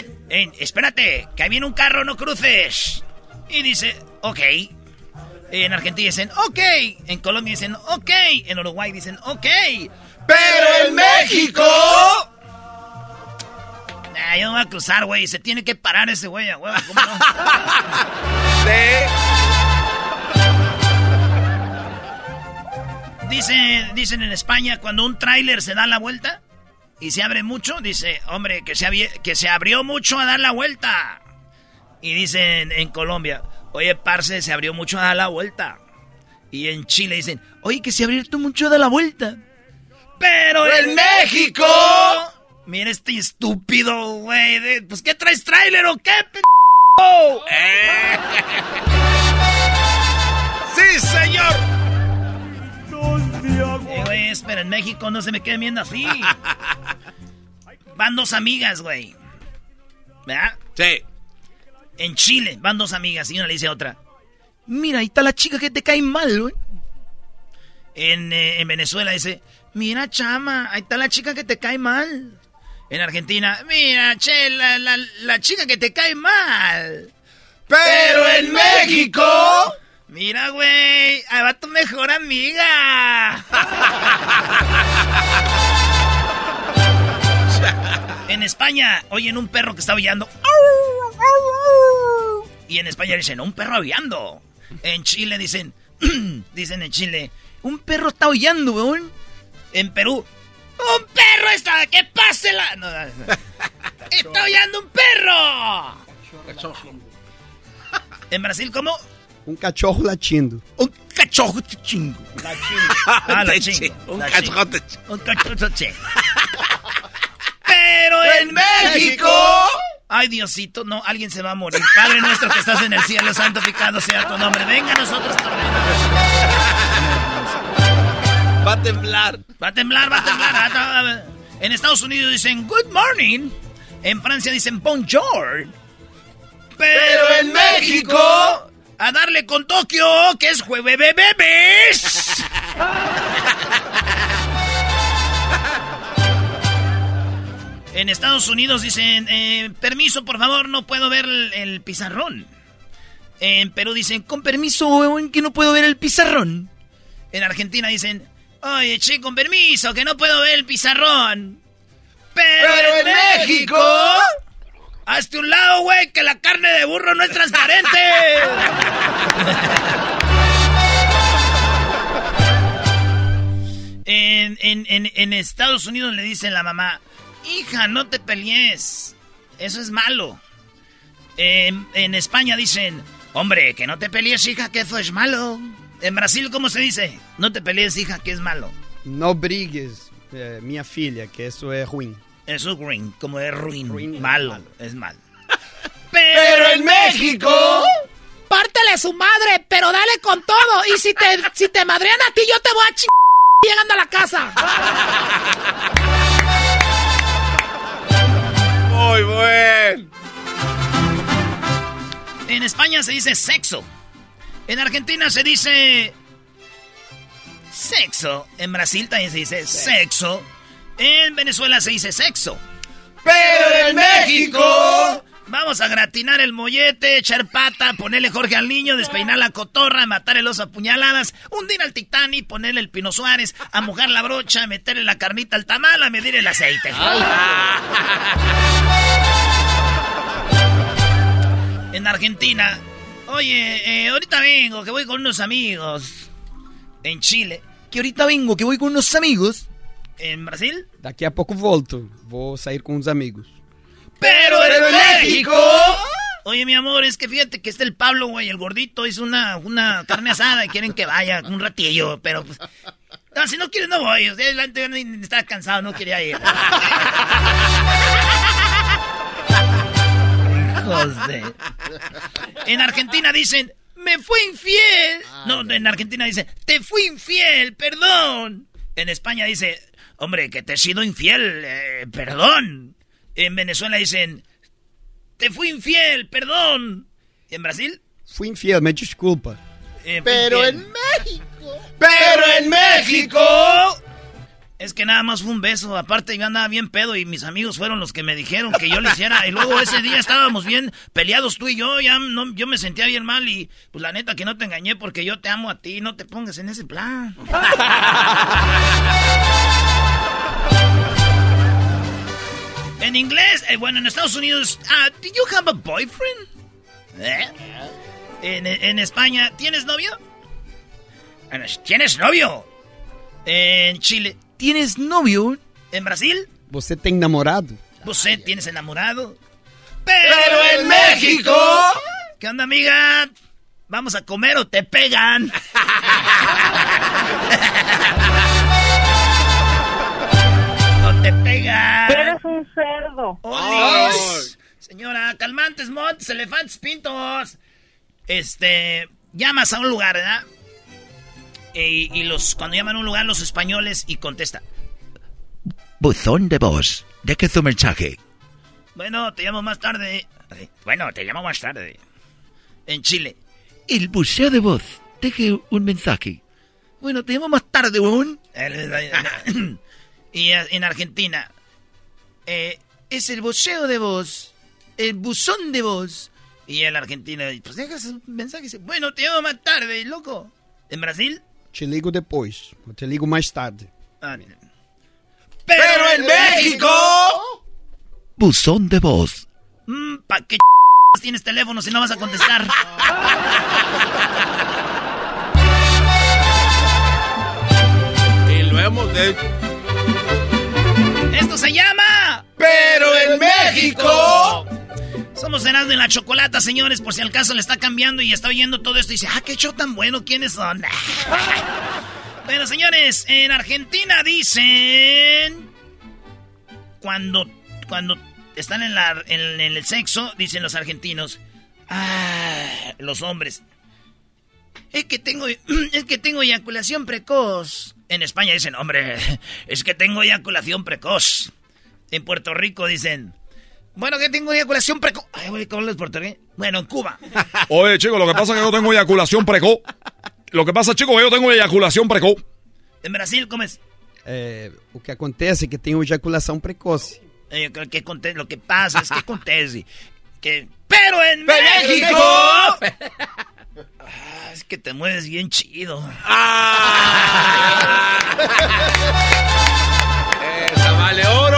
espérate, que ahí viene un carro, no cruces. Y dice, ok. En Argentina dicen, ok. En Colombia dicen, ok. En Uruguay dicen, ok. Pero en México. Nah, yo no voy a cruzar, güey. Se tiene que parar ese güey, a huevo, ¿cómo no? Dice, dicen en España, cuando un tráiler se da la vuelta y se abre mucho, dice, hombre, que se, que se abrió mucho a dar la vuelta. Y dicen en Colombia, oye, parce, se abrió mucho a la vuelta. Y en Chile dicen, oye, que se abrió mucho a la vuelta. Pero en México... Mira este estúpido, güey. Pues, ¿qué traes tráiler o qué, p***? ¡Sí, señor! Eh, güey, espera, en México no se me queden viendo así. Van dos amigas, güey. ¿Verdad? Sí. En Chile van dos amigas y una le dice a otra. Mira, ahí está la chica que te cae mal, güey. En, eh, en Venezuela dice, mira, chama, ahí está la chica que te cae mal. En Argentina, mira, che, la, la, la chica que te cae mal. Pero en México. Mira, güey, ahí va tu mejor amiga. en España, oyen un perro que está aullando. Y en España dicen, un perro aullando. En Chile dicen, dicen en Chile, un perro está aullando, weón. En Perú, un perro está, que pase la... No, no, no. Está aullando un perro. En Brasil, ¿cómo? Um cachorro latindo. Un cachorro te chingo. Ah, la Te chingo. chingo. Un la cachorro chingo. Un cachorro te Pero en México. Ay, Diosito, no, alguien se va a morir. Padre nuestro que estás en el cielo, santificado sea tu nombre. Venga a nosotros tu. Va a temblar. Va a temblar, va a temblar. va a temblar. En Estados Unidos dicen good morning. En Francia dicen bonjour. Pero en México. A darle con Tokio, que es jueves bebés. En Estados Unidos dicen, eh, permiso, por favor, no puedo ver el, el pizarrón. En Perú dicen, con permiso, weón, que no puedo ver el pizarrón. En Argentina dicen, oye, che, con permiso, que no puedo ver el pizarrón. Pero, Pero en, en México, México, hazte un lado, güey, que la carne de burro no es transparente. en, en- en- en Estados Unidos le dicen la mamá, hija, no te pelees. Eso es malo. En, en España dicen, hombre, que no te pelees, hija, que eso es malo. En Brasil, ¿cómo se dice? No te pelees, hija, que es malo. Não brigues, eh, minha filha, que isso é ruim. Eso es ruin, como es ruin, malo, es mal. Pero en México. Pártele su madre, pero dale con todo. Y si te, si te madrean a ti, yo te voy a chingar llegando a la casa. Muy buen. En España se dice sexo. En Argentina se dice sexo. En Brasil también se dice sexo. En Venezuela se dice sexo. Pero en México. Vamos a gratinar el mollete, echar pata, ponerle Jorge al niño, despeinar la cotorra, matar el oso a puñaladas, hundir al Titanic, ponerle el Pino Suárez, a mojar la brocha, meterle la carnita al tamal, a medir el aceite. en Argentina, oye, eh, ahorita vengo, que voy con unos amigos. En Chile, que ahorita vengo, que voy con unos amigos. En Brasil, Daqui a pouco volto. Vou sair com uns amigos. Pero en México. Oye, mi amor, es que fíjate que está el Pablo, güey, el gordito, hizo una, una carne asada y quieren que vaya un ratillo, pero pues... No, si no quieres no voy, ni estaba cansado, no quería ir. De- En Argentina dicen, me fui infiel. No, en Argentina dicen, te fui infiel, perdón. En España dice, hombre, que te he sido infiel, eh, perdón. En Venezuela dicen, te fui infiel, perdón. ¿Y en Brasil? Fui infiel, me desculpa. Eh, Pero infiel. en México. ¡Pero en México! Es que nada más fue un beso. Aparte, yo andaba bien pedo y mis amigos fueron los que me dijeron que yo lo hiciera. Y luego ese día estábamos bien peleados tú y yo. Ya no, yo me sentía bien mal y pues la neta que no te engañé porque yo te amo a ti. No te pongas en ese plan. En inglés, eh, bueno, en Estados Unidos, ah, ¿do you have a boyfriend? ¿Eh? En, en España, ¿tienes novio? En- ¿Tienes novio? En Chile, ¿tienes novio? En Brasil, Você tem namorado? ¿Você tienes enamorado? Pero en México. ¿Qué onda, amiga? ¿Vamos a comer o te pegan? Eres un cerdo. ¡Olis! Señora, calmantes, montes, elefantes, pintos. Este, llamas a un lugar, ¿verdad? Y, y los, cuando llaman a un lugar los españoles y contesta. Buzón de voz. Deje su mensaje. Bueno, te llamo más tarde. Bueno, te llamo más tarde. En Chile. El buceo de voz. Deje un mensaje. Bueno, te llamo más tarde, weón. y eh, en Argentina. Eh, es el voceo de voz. El buzón de voz. Y en Argentina, pues dejas un mensaje. y dice, Bueno, te llamo más tarde, loco. En Brasil. Te ligo. Eu te ligo mais tarde. Ah, mira. Pero en México. Buzón de voz. Mm, ¿Para qué tienes teléfono si no vas a contestar? Y lo hemos de... Esto se llama. Pero en México. Somos Erasmo y la Chocolata, señores, por si al caso le está cambiando y está oyendo todo esto y dice, ah, qué show tan bueno, ¿quiénes son? bueno, señores, en Argentina dicen... Cuando, cuando están en, la, en, en el sexo, dicen los argentinos, ah, los hombres, es que tengo, es que tengo eyaculación precoz. En España dicen, hombre, es que tengo eyaculación precoz. En Puerto Rico dicen, bueno, que tengo eyaculación precoz. Ay, güey, ¿cómo les? Bueno, en Cuba. Oye, chicos, lo que pasa es que yo tengo eyaculación precoz. Lo que pasa, chicos, que yo tengo eyaculación precoz. En Brasil, ¿cómo es? É, o que acontece é que tenho ejaculação precoce. Eh, yo creo que aconte- lo que pasa es que acontece que... ¡Pero en ¡Pero en México! México! Ah, es que te mueves bien chido. ¡Esa vale oro!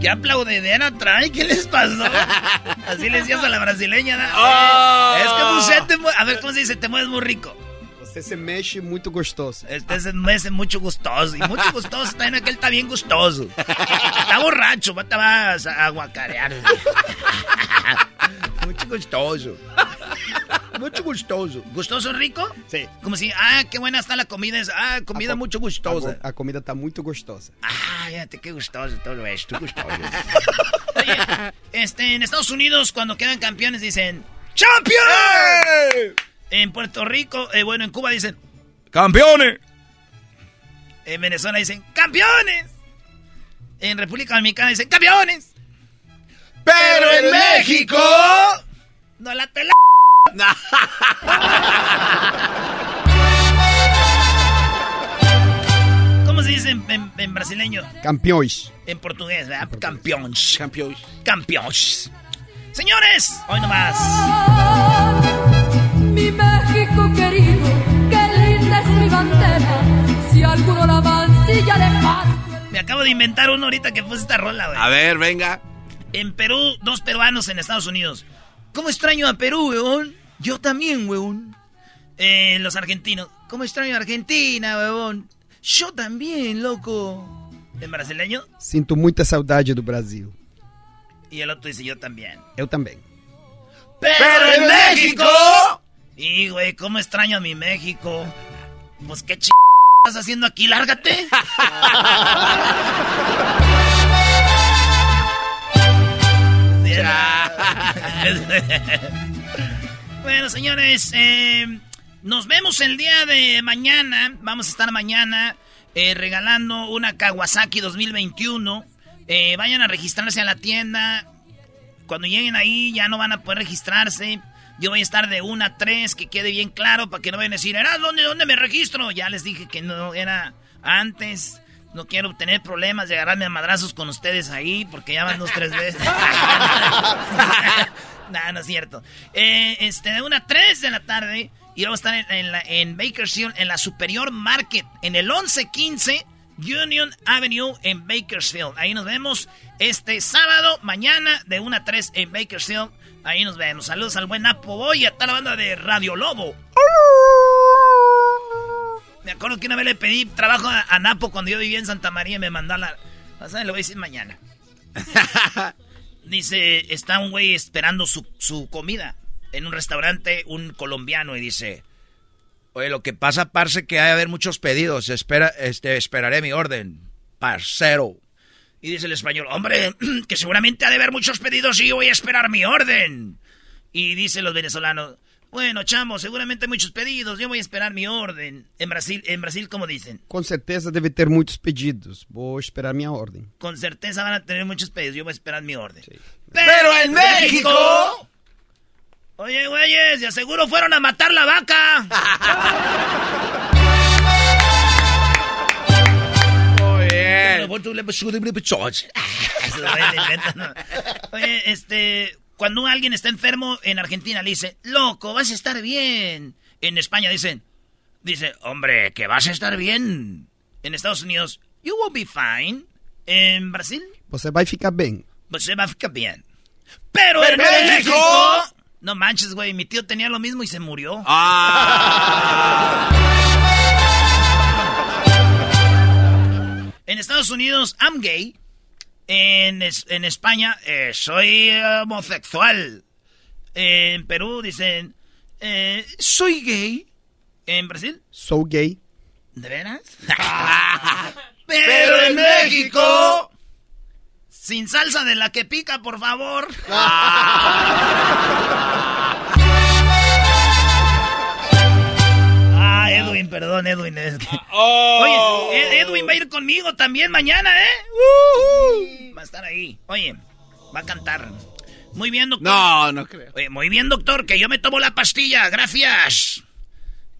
¿Qué aplaudidera trae? ¿Qué les pasó? Así le decías a la brasileña. ¿no? Ah. Es que usted te mue- A ver, ¿cómo se dice? Te mueves muy rico. Você se mexe muito gostoso. Este se mueve mucho gustoso. Y mucho gustoso. También aquel está bien gustoso. Está borracho. Te vas a guacarear. Mucho gustoso. Mucho gustoso. ¿Gustoso rico? Sí. Como si, ah, qué buena está la comida. Ah, comida mucho gustosa. A, a comida tá muito gostosa. Ah, fíjate qué gustoso todo esto, gustoso. Oye, este, en Estados Unidos, cuando quedan campeones, dicen ¡Champion! En Puerto Rico, eh, bueno, en Cuba dicen ¡Campeones! En Venezuela dicen ¡Campeones! En República Dominicana dicen ¡Campeones! Pero en México. ¡No la tela! ¿Cómo se dice en, en- en brasileño? Campeões. En portugués, ¿verdad? Campeões. Campeões. Campeões. Señores, hoy nomás. Mi México querido, qué linda es mi bandera. Si alguno la mancilla le parte. Me acabo de inventar uno ahorita que puse esta rola, güey. A ver, venga. En Perú, dos peruanos en Estados Unidos. ¿Cómo extraño a Perú, weón? Yo también, weón. Eh, los argentinos. ¿Cómo extraño a Argentina, weón? Yo también, loco. ¿En brasileño? Sinto muita saudade do Brasil. Y el otro dice yo también. Eu também. ¡Pero en México! Y, güey, ¿cómo extraño a mi México? Pues qué ch... estás haciendo aquí, lárgate. bueno, señores, eh, nos vemos el día de mañana. Vamos a estar mañana eh, regalando una Kawasaki 2021. Eh, vayan a registrarse a la tienda. Cuando lleguen ahí ya no van a poder registrarse. Yo voy a estar de 1 a 3, que quede bien claro, para que no vayan a decir, ¿dónde, ¿dónde me registro? Ya les dije que no era antes. No quiero tener problemas de agarrarme a madrazos con ustedes ahí, porque ya van dos, tres veces. no, no es cierto. Eh, este, de 1 a 3 de la tarde, y vamos a estar en, en, la, en Bakersfield, en la Superior Market, en el 1115 Union Avenue en Bakersfield. Ahí nos vemos este sábado, mañana, de 1 a 3 en Bakersfield. Ahí nos vemos. Saludos al buen Napo Boy y a toda la banda de Radio Lobo. Me acuerdo que una vez le pedí trabajo a, a Napo cuando yo vivía en Santa María y me mandó a la... O sea, lo voy a decir mañana. dice, está un güey esperando su, su comida en un restaurante, un colombiano, y dice... Oye, lo que pasa, parce, que hay a haber muchos pedidos. Espera, este, esperaré mi orden. Parcero. Y dice el español, hombre, que seguramente ha de haber muchos pedidos y voy a esperar mi orden. Y dice los venezolanos, bueno, chamo, seguramente hay muchos pedidos, yo voy a esperar mi orden. En Brasil, en Brasil ¿cómo dicen? Com certeza deve ter muitos pedidos. Vou esperar minha ordem. Con certeza van a tener muchos pedidos, yo voy a esperar mi orden. Sí. Pero en México... Oye, güeyes, de seguro fueron a matar la vaca. Muy bien. Oye, este, cuando alguien está enfermo en Argentina le dice, loco, vas a estar bien. En España dicen, dice, hombre, que vas a estar bien. En Estados Unidos, you will be fine. En Brasil, Você vai ficar bem. você va a ficar bien. Pero, Pero en México... México- No manches, güey, mi tío tenía lo mismo y se murió. En Estados Unidos, I'm gay. En, es- en España, eh, soy homosexual. En Perú dicen, eh, soy gay. En Brasil, Sou gay. ¿de veras? Pero en México... Sin salsa de la que pica, por favor. Edwin, perdón, Edwin. es que- Oye, Ed- Edwin va a ir conmigo también mañana, ¿eh? Ujú. Va a estar ahí. Oye, va a cantar. Muy bien, doctor. No, no creo. Oye, muy bien, doctor, que yo me tomo la pastilla, gracias.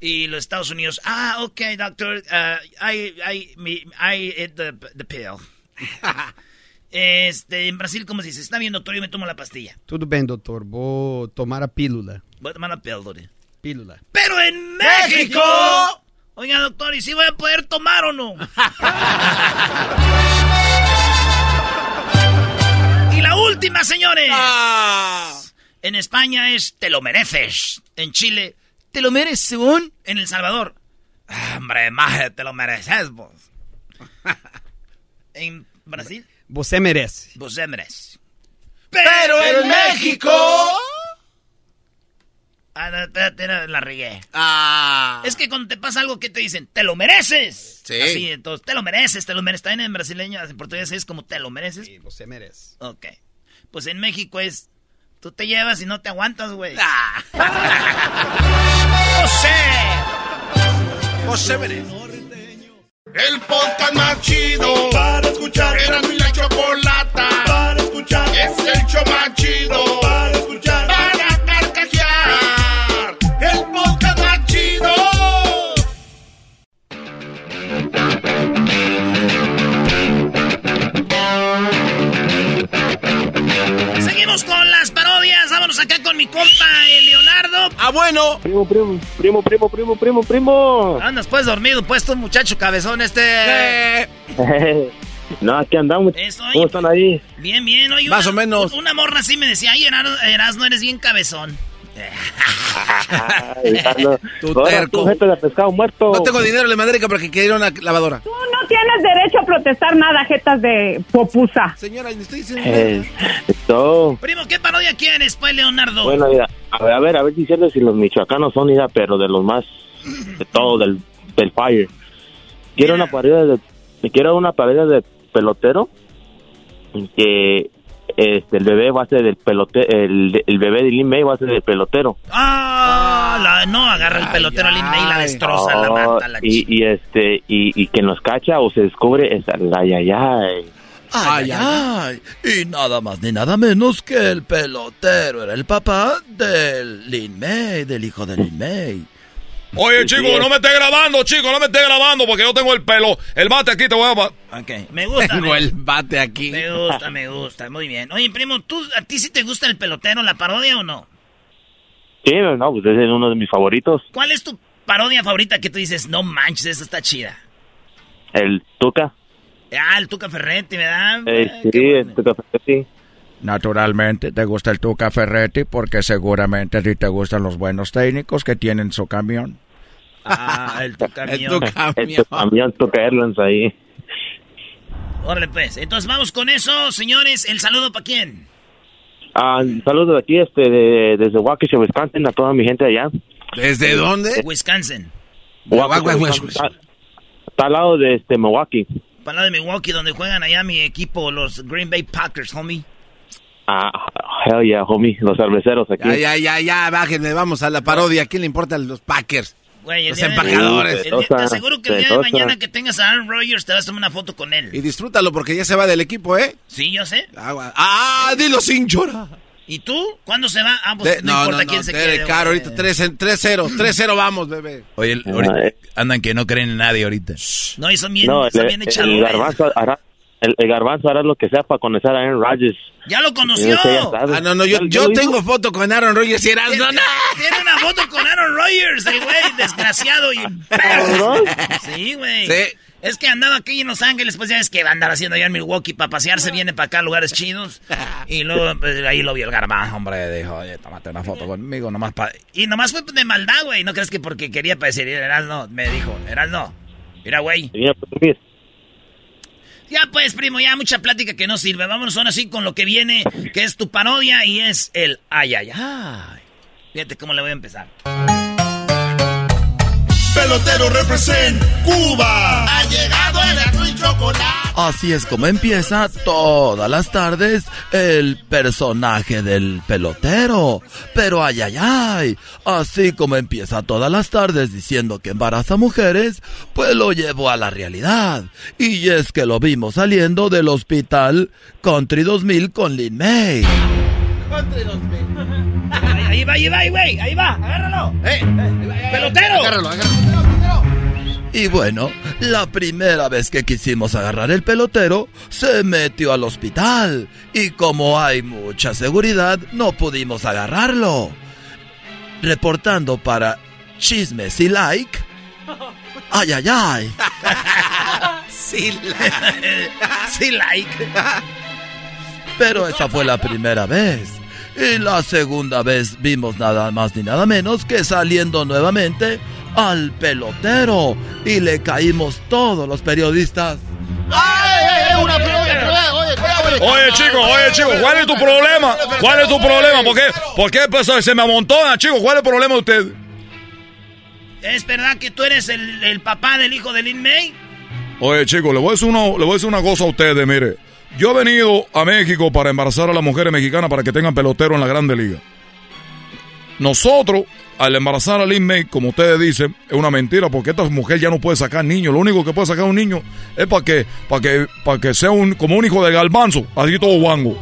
Y los Estados Unidos, ah, ok, doctor, uh, I, I, me, I ate the, the pill. este, en Brasil, ¿cómo se dice? Está bien, doctor, yo me tomo la pastilla. Tudo bem, doutor. Vou tomar a pílula. Voy a tomar la píldora. Pílula. Pero en México. Oiga, doctor, ¿y si voy a poder tomar o no? y la última, señores. En España es te lo mereces. En Chile, te lo mereces, según. En El Salvador, "Ah, hombre, maje, te lo mereces vos. en Brasil, Você merece. vos te mereces. Pero en México... Ah, no, espérate, la regué. Ah. Es que cuando te pasa algo, ¿qué te dicen? ¡Te lo mereces! Sí. Así, entonces, te lo mereces, te lo mereces. También en brasileño, en portugués es como te lo mereces. Sí, você merece. Ok. Pues en México es, tú te llevas y no te aguantas, güey. Ah. ¡José! José merece. El podcast más chido para escuchar. Era mi la chocolata para escuchar. Es el show más chido Seguimos con las parodias compa el Leonardo. Ah, bueno. Primo, primo, primo, primo, primo, primo, primo. Andas pues dormido, pues tú muchacho cabezón este. no, aquí andamos. Eso, ¿Cómo están ahí? Bien, bien. Oye, Más una- o menos. Una morra así me decía, ay, Eras, no eres bien cabezón. Ay. Tu terco. tú, gente de pescado muerto. No tengo dinero, le mandé porque quería una lavadora. Tú tienes derecho a protestar nada, jetas de popusa. Señora, le estoy diciendo. Eh, esto. Primo, ¿qué parodia quieres, pues, Leonardo? Bueno, mira, a ver, a ver, a ver si cierto si los michoacanos son, mira, pero de los más, de todo, del, del fire. Quiero una parodia de, quiero una parodia de pelotero, que este, el bebé va a ser del pelotero, el, el bebé de Lin May va a ser del pelotero. Ah, la- no, agarra el pelotero Lin May y la destroza, la Oh, mata, la y, y este, y, y que nos cacha o se descubre, es, ay, ay, ay. Ay, ay, Y nada más ni nada menos que el pelotero era el papá del Lin May, del hijo de Lin May. Oye, chico, no me estés grabando, chico, no me estés grabando porque yo tengo el pelo, el bate aquí, te voy a... Ok, me gusta. Tengo me, el bate aquí. me gusta, me gusta, muy bien. Oye, primo, ¿tú, ¿a ti sí te gusta el pelotero, la parodia o no? Sí, no, pues ese es uno de mis favoritos, ¿Cuál es tu parodia favorita que tú dices, no manches, esa está chida? el Tuca. Ah, el Tuca Ferretti, ¿verdad? Eh, sí, el Tuca sí. Naturalmente te gusta el Tuca Ferretti porque seguramente a ti te gustan los buenos técnicos que tienen su camión. Ah, el Tuca El El camión Tuca Airlines ahí. Órale, pues. Entonces vamos con eso, señores. ¿El saludo para quién? Ah, saludos de aquí, este, de- desde Waukesha, Wisconsin, a toda mi gente allá. ¿Desde dónde? Wisconsin. Waukesha, Wisconsin, Está, está al lado de este Milwaukee. Para de Milwaukee, donde juegan allá mi equipo, los Green Bay Packers, homie. Ah, hell yeah, homie, los cerveceros aquí. Ya, ya, ya, ya, bájenle, vamos a la parodia. ¿A quién le importan los Packers? Güey, el Los de- empacadores. el te aseguro que el día de mañana que tengas a Aaron Rodgers te vas a tomar una foto con él. Y disfrútalo porque ya se va del equipo, ¿eh? Sí, yo sé. Agua. Ah, dilo sin llorar. ¿Y tú? ¿Cuándo se va? Ah, pues De- no, no, importa no, quién no, se Derek quede. Güey. ahorita 3-0, 3-0 vamos, bebé. Oye, el- ahorita andan que no creen en nadie ahorita. No, y son bien, No, son el, bien el garbanzo hará, el, el garbanzo hará lo que sea para conocer a Aaron Rodgers. Ya lo conoció. Ah, no, no, yo, ¿Ya- ya yo tengo foto con Aaron Rodgers y eras, no, no. Tiene una foto con Aaron Rodgers, el güey, desgraciado. Y... Sí, güey. Sí. Es que andaba aquí en Los Ángeles, pues ya es que va a andar haciendo allá en Milwaukee para pasearse, viene para acá a lugares chidos. Y luego pues, ahí lo vio el garbanzo, hombre, dijo, oye, tómate una foto conmigo, nomás para... Y nomás fue de maldad, güey, no crees que porque quería parecer, eras no, me dijo, eras no. Mira, güey. Ya pues, primo, ya mucha plática que no sirve. Vámonos ahora sí con lo que viene, que es tu parodia y es el ay, ay, ay. Fíjate cómo le voy a empezar. Pelotero represent Cuba. Ha llegado el azul y chocolate. Así es como empieza todas las tardes el personaje del pelotero. Pero ay, ay, ay, así como empieza todas las tardes diciendo que embaraza mujeres, pues lo llevó a la realidad. Y es que lo vimos saliendo del hospital Country 2000 con Lin May. Ahí, ahí va, ahí va, ahí, güey, ahí va, agárralo. ¡Eh! ¡Pelotero! Agárralo, agárralo. Y bueno, la primera vez que quisimos agarrar el pelotero, se metió al hospital. Y como hay mucha seguridad, no pudimos agarrarlo. Reportando para Chismes y Like. Ay, ay, ay. Sí, sí, like. Pero esa fue la primera vez. Y la segunda vez vimos nada más ni nada menos que saliendo nuevamente al pelotero. Y le caímos todos los periodistas. Oye, chico, oye, chico, ¿cuál es tu problema? ¿Cuál es tu problema? ¿Por qué, por qué pues, se me amontona, chico? ¿Cuál es el problema de usted? ¿Es verdad que tú eres el, el papá del hijo de Lin May? Oye, chico, le voy, a decir una, le voy a decir una cosa a ustedes, mire. Yo he venido a México para embarazar a las mujeres mexicanas para que tengan pelotero en la Grande Liga. Nosotros, al embarazar a Lin May, como ustedes dicen, es una mentira porque esta mujer ya no puede sacar niños. Lo único que puede sacar un niño es para que, para que, para que sea un, como un hijo de galbanzo, así todo guango.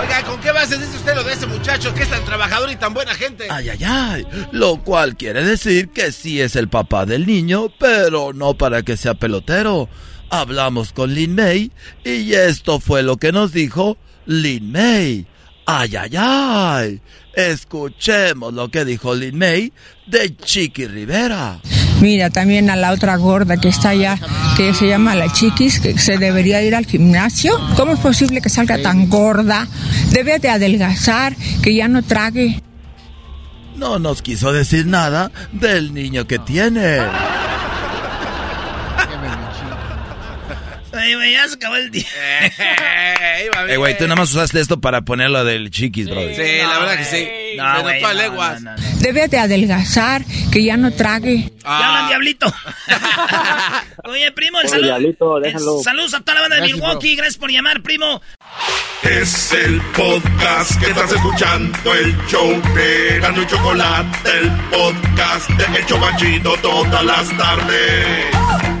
Oiga, ¿con qué base dice usted lo de ese muchacho que es tan trabajador y tan buena gente? Ay, ay, ay. Lo cual quiere decir que sí es el papá del niño, pero no para que sea pelotero. Hablamos con Lin May y esto fue lo que nos dijo Lin May. Ay, ay, ay. Escuchemos lo que dijo Lin May de Chiqui Rivera. Mira, también a la otra gorda que está allá, que se llama la Chiquis, que se debería ir al gimnasio. ¿Cómo es posible que salga tan gorda? Debe de adelgazar, que ya no trague. No nos quiso decir nada del niño que tiene. Ay, güey, ya se acabó el día. Eh, güey, tú nada más usaste esto para ponerlo del chiquis, bro. Sí, la verdad que sí. No, a no, leguas. no, Debe de adelgazar, que ya no trague. Ah. Ya hablan, diablito. Oye, primo, el Oye, salud. Diablito, el- déjalo. Saludos a toda la banda de Gracias, Milwaukee. Gracias por llamar, primo. Es el podcast que estás escuchando, el show de Gano y Chocolate, el podcast de El Chobachito todas las tardes.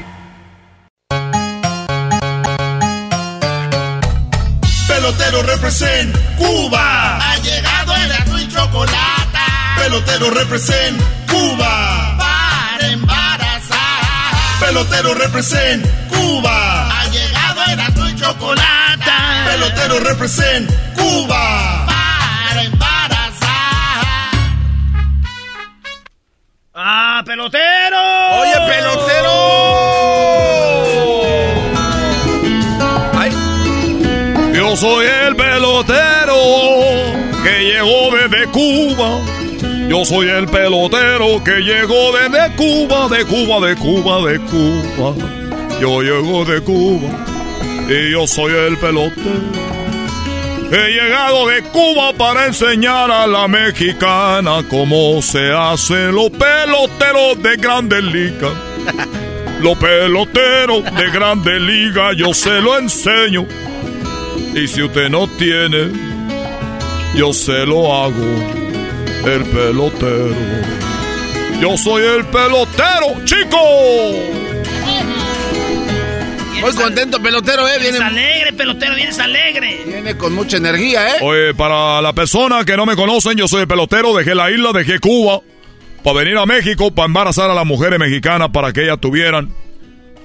Pelotero represent Cuba. Ha llegado el azul y chocolate. Pelotero represent Cuba. Para embarazar. Pelotero represent Cuba. Ha llegado el azul y chocolate. Pelotero represent Cuba. Para embarazar. ¡Ah, pelotero! Oye, pelotero. Yo soy el pelotero que llegó desde Cuba. Yo soy el pelotero que llegó desde Cuba, de Cuba, de Cuba, de Cuba. Yo llego de Cuba y yo soy el pelotero. He llegado de Cuba para enseñar a la mexicana cómo se hacen los peloteros de grandes ligas. Los peloteros de grandes ligas yo se lo enseño. Y si usted no tiene, yo se lo hago. El pelotero. Yo soy el pelotero, chico. Muy contento, pelotero, ¿eh? Vienes Viene, alegre, pelotero, vienes alegre. viene con mucha energía, ¿eh? Oye, para la persona que no me conocen, yo soy el pelotero, dejé la isla, dejé Cuba, para venir a México, para embarazar a las mujeres mexicanas, para que ellas tuvieran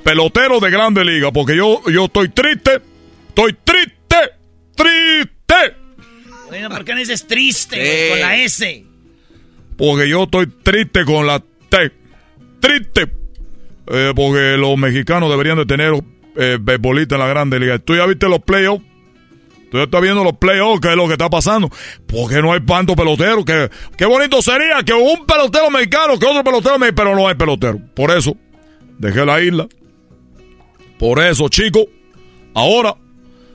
pelotero de grande liga, porque yo, yo estoy triste, estoy triste, triste, Bueno, ¿por qué no dices triste, Sí. con la S? porque yo estoy triste con la T, triste, Eh, porque los mexicanos deberían de tener eh, en la grande liga. ¿Tú ya viste los playoffs? Tú ya estás viendo los playoffs, ¿qué es lo que está pasando? Porque no hay tanto pelotero. Que, qué bonito sería que un pelotero mexicano, que otro pelotero mexicano, pero no hay pelotero. Por eso, dejé la isla. Por eso, chicos, ahora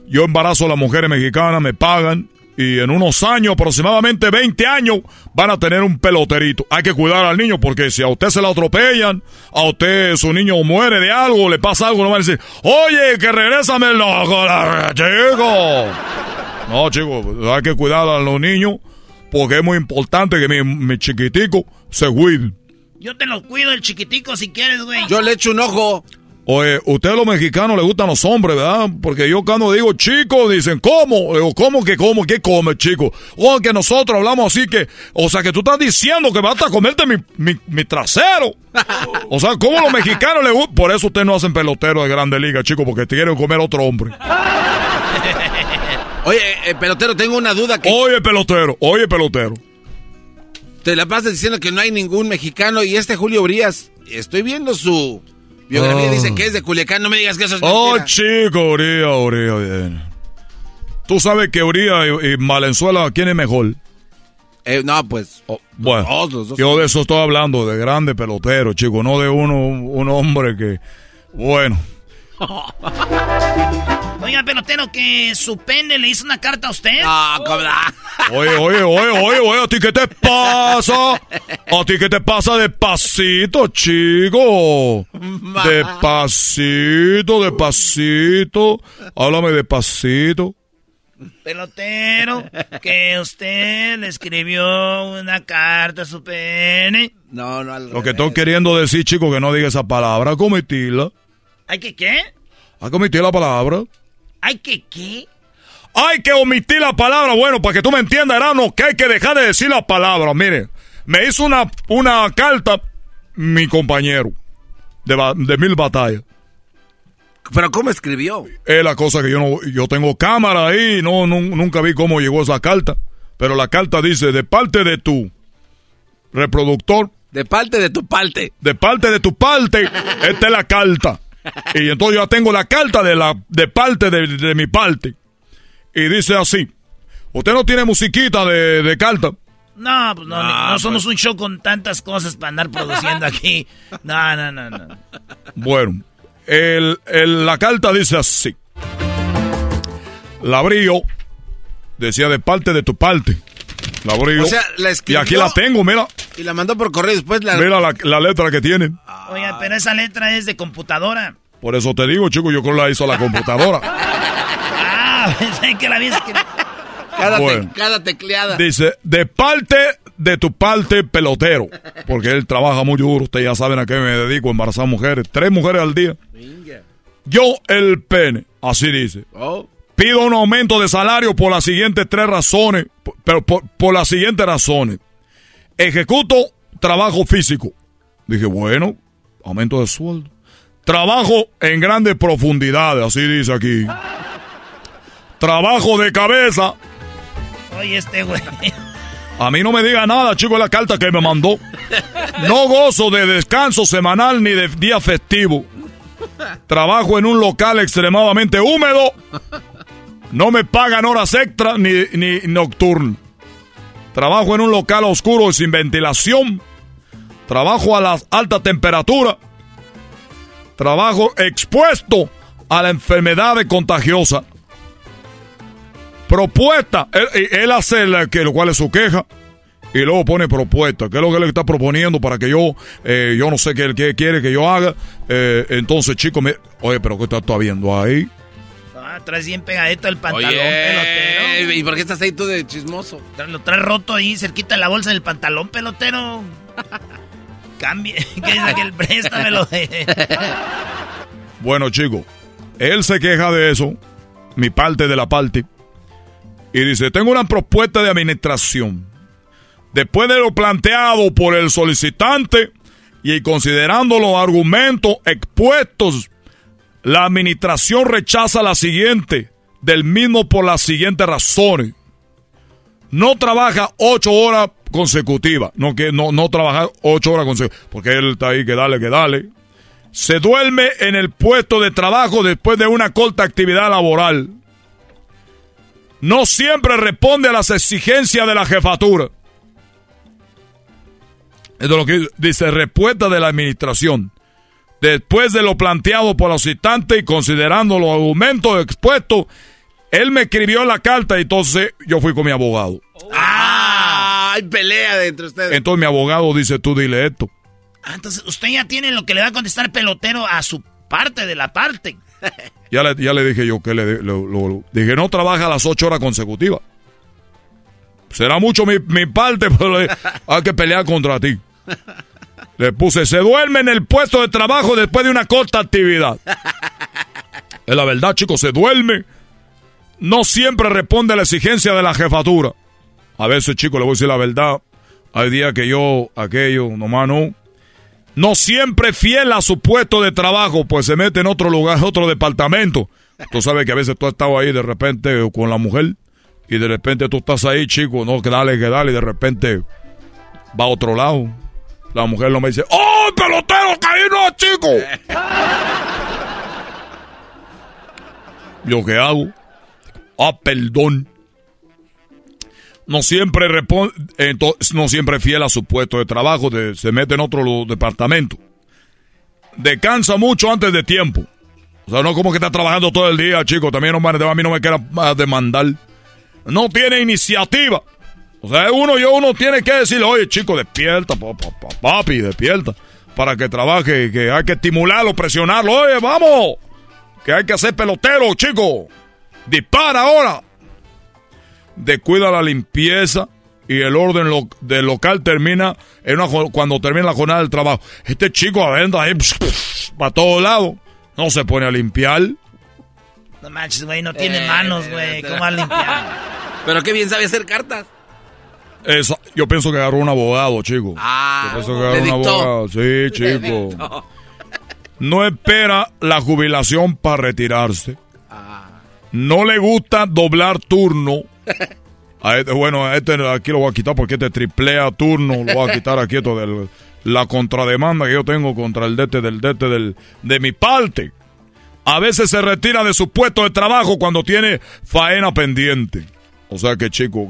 yo embarazo a las mujeres mexicanas, me pagan. Y en unos años, aproximadamente 20 años, van a tener un peloterito. Hay que cuidar al niño porque si a usted se la atropellan, a usted su niño muere de algo, le pasa algo, no van a decir, oye, que regrésame el chico. No, chicos, hay que cuidar a los niños porque es muy importante que mi, mi chiquitico se cuide. Yo te lo cuido el chiquitico si quieres, güey. Yo le echo un ojo. Oye, ustedes los mexicanos les gustan los hombres, ¿verdad? Porque yo cuando digo chico, dicen, ¿cómo? Digo, ¿cómo que cómo? ¿Qué come, chico? O que nosotros hablamos así que, o sea, que tú estás diciendo que vas a comerte mi, mi, mi trasero. O sea, ¿cómo los mexicanos les gustan? Por eso ustedes no hacen pelotero de grande liga, chico, porque te quieren comer otro hombre. Oye, eh, pelotero, tengo una duda que Oye, pelotero, oye, pelotero. te la pasas diciendo que no hay ningún mexicano y este Julio Brías, estoy viendo su biografía, Oh. dice que es de Culiacán, no me digas que eso es Oh, mentira. chico, Uría, Uría, bien. Tú sabes que Uría y, y Valenzuela, ¿quién es mejor? Eh, no, pues, Bueno, los dos. yo de eso estoy hablando, de grande pelotero, chico, no de uno, un hombre que, bueno, Oiga, pelotero, que su pene le hizo una carta a usted. No, cobra. oye, oye, oye, oye, oye, ¿a ti qué te pasa? ¿A ti qué te pasa despacito, chico? Despacito, despacito, háblame despacito. Pelotero, que usted le escribió una carta a su pene. No, no, al Lo que estoy queriendo decir, chico, que no diga esa palabra, comitirla, ¿Hay que qué? a comitir la palabra. ¿Hay que qué? Hay que omitir la palabra. Bueno, para que tú me entiendas, Erano, que hay que dejar de decir la palabra. Mire, me hizo una, una carta mi compañero de, de mil batallas. ¿Pero cómo escribió? Es la cosa que yo no, yo tengo cámara ahí, no, nun- nunca vi cómo llegó esa carta. Pero la carta dice, de parte de tu reproductor, De parte de tu parte. de parte de tu parte, esta es la carta. Y entonces yo ya tengo la carta de la, de parte de, de mi parte. Y dice así, usted no tiene musiquita de, de carta. No, pues no, Ah, no somos pues. un show con tantas cosas para andar produciendo aquí. No, no, no, no. Bueno, el, el- la carta dice así. La abrí yo, decía de parte de tu parte. La abrí yo. O sea, la y escribió- aquí la tengo, mira. Y la mandó por correo después la... Mira la, la letra que tiene. Oiga, pero esa letra es de computadora. Por eso te digo, chico, yo creo que la hizo la computadora. Ah, pensé que la habías escrito. Cada, te- Bueno. cada tecleada. Dice, de parte de tu parte pelotero. Porque él trabaja muy duro. Ustedes ya saben a qué me dedico, a embarazar mujeres. Tres mujeres al día. Yo el pene. Así dice. Oh. Pido un aumento de salario por las siguientes tres razones. Pero por, por las siguientes razones. Ejecuto trabajo físico. Dije, bueno, aumento de sueldo. Trabajo en grandes profundidades, así dice aquí. Trabajo de cabeza. Oye, este güey. A mí no me diga nada, chico, es la carta que me mandó. No gozo de descanso semanal ni de día festivo. Trabajo en un local extremadamente húmedo. No me pagan horas extra ni, ni nocturno. Trabajo en un local oscuro y sin ventilación. Trabajo a la alta temperatura. Trabajo expuesto a la enfermedad contagiosa. Propuesta. Él, él hace la, que, lo cual es su queja. Y luego pone propuesta. ¿Qué es lo que le está proponiendo para que yo, eh, yo no sé qué, qué quiere que yo haga? Eh, entonces, chicos, me, oye, pero ¿qué estás tú viendo ahí? Ah, traes bien pegadito el pantalón, Oye, pelotero. ¿y por qué estás ahí tú de chismoso? Lo traes roto ahí, cerquita de la bolsa del pantalón, pelotero. Cambie. ¿Qué dice aquel? Préstamelo. Bueno, chicos, él se queja de eso, mi parte de la parte, y dice, tengo una propuesta de administración. Después de lo planteado por el solicitante y considerando los argumentos expuestos, la administración rechaza la siguiente, del mismo por las siguientes razones. No trabaja ocho horas consecutivas, no que no, no trabaja ocho horas consecutivas, porque él está ahí que dale, que dale se duerme en el puesto de trabajo después de una corta actividad laboral. No siempre responde a las exigencias de la jefatura. Esto es lo que dice respuesta de la administración. Después de lo planteado por los citantes y considerando los argumentos expuestos, él me escribió la carta y entonces yo fui con mi abogado. ¡Ah! Hay pelea de entre ustedes. Entonces mi abogado dice, tú dile esto. Ah, entonces usted ya tiene lo que le va a contestar pelotero a su parte de la parte. Ya le, ya le dije yo que le, lo- lo- dije, no trabaja las ocho horas consecutivas. Será mucho mi, mi parte, pero le- hay que pelear contra ti. Le puse, se duerme en el puesto de trabajo después de una corta actividad. Es la verdad, chicos, se duerme. No siempre responde a la exigencia de la jefatura. A veces, chicos, le voy a decir la verdad. Hay días que yo, aquello, nomás no. No siempre fiel a su puesto de trabajo, pues se mete en otro lugar, otro departamento. Tú sabes que a veces tú has estado ahí de repente con la mujer y de repente tú estás ahí, chico, no, que dale, que dale, y de repente va a otro lado. La mujer no me dice, ¡Oh, pelotero, no, chico! ¿Yo qué hago? Ah, perdón. No siempre responde, entonces, no siempre fiel a su puesto de trabajo, de- se mete en otro departamento. Descansa mucho antes de tiempo. O sea, no como que está trabajando todo el día, chico. También no, a mí no me quiera ah, demandar. No tiene iniciativa. O sea, uno yo uno tiene que decirle, oye, chico, despierta, pa- pa- pa- papi, despierta. Para que trabaje, que hay que estimularlo, presionarlo. Oye, vamos. Que hay que hacer pelotero, chico. Dispara ahora. Descuida la limpieza y el orden lo- del local termina en una cuando termina la jornada del trabajo. Este chico adentro ahí para todos lados. No se pone a limpiar. No manches, güey, no tiene Eh, manos, güey. ¿Cómo va a limpiar? Pero qué bien sabe hacer cartas. Esa- yo pienso que agarró un abogado, chico. Ah, yo pienso que agarró un abogado. Sí, chico. no espera la jubilación para retirarse. No le gusta doblar turno. A este- bueno, a este aquí lo voy a quitar porque este triplea turno. Lo voy a quitar aquí esto de la contrademanda que yo tengo contra el dete del dete del, de mi parte. A veces se retira de su puesto de trabajo cuando tiene faena pendiente. O sea que chico,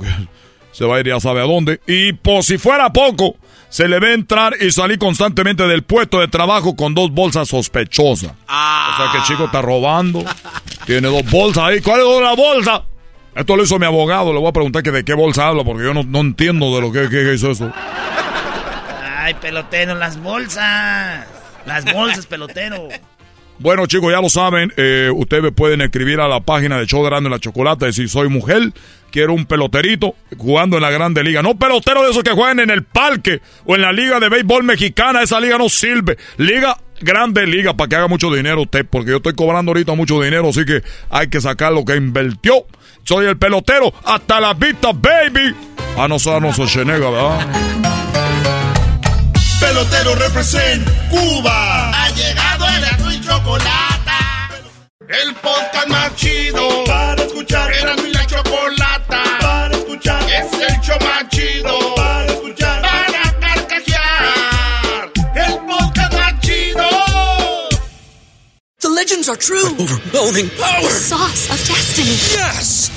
se va a ir ya sabe a dónde. Y por si fuera poco, se le ve entrar y salir constantemente del puesto de trabajo con dos bolsas sospechosas. O sea que chico está robando. Tiene dos bolsas ahí. ¿Cuál es la bolsa? Esto lo hizo mi abogado. Le voy a preguntar que de qué bolsa habla porque yo no, no entiendo de lo que, que hizo eso. Ay, pelotero, las bolsas. Las bolsas, pelotero. Bueno, chicos, ya lo saben. eh, ustedes me pueden escribir a la página de Show de Grande la Chocolata. Si soy mujer, quiero un peloterito jugando en la Grande Liga. No pelotero de esos que juegan en el parque o en la Liga de Béisbol Mexicana. Esa liga no sirve. Liga, Grande Liga, para que haga mucho dinero usted. Porque yo estoy cobrando ahorita mucho dinero. Así que hay que sacar lo que invirtió. Soy el pelotero. Hasta la vista, baby. Ah, no, no soy Chenega, ¿verdad? Pelotero represent Cuba. Ha llegado chocolate. El podcast más chido para escuchar. Era mi la chocolata para escuchar. Es el show más chido para escuchar. Para carcajear. El podcast más chido. The legends are true. overwhelming power! The sauce of destiny. Yes!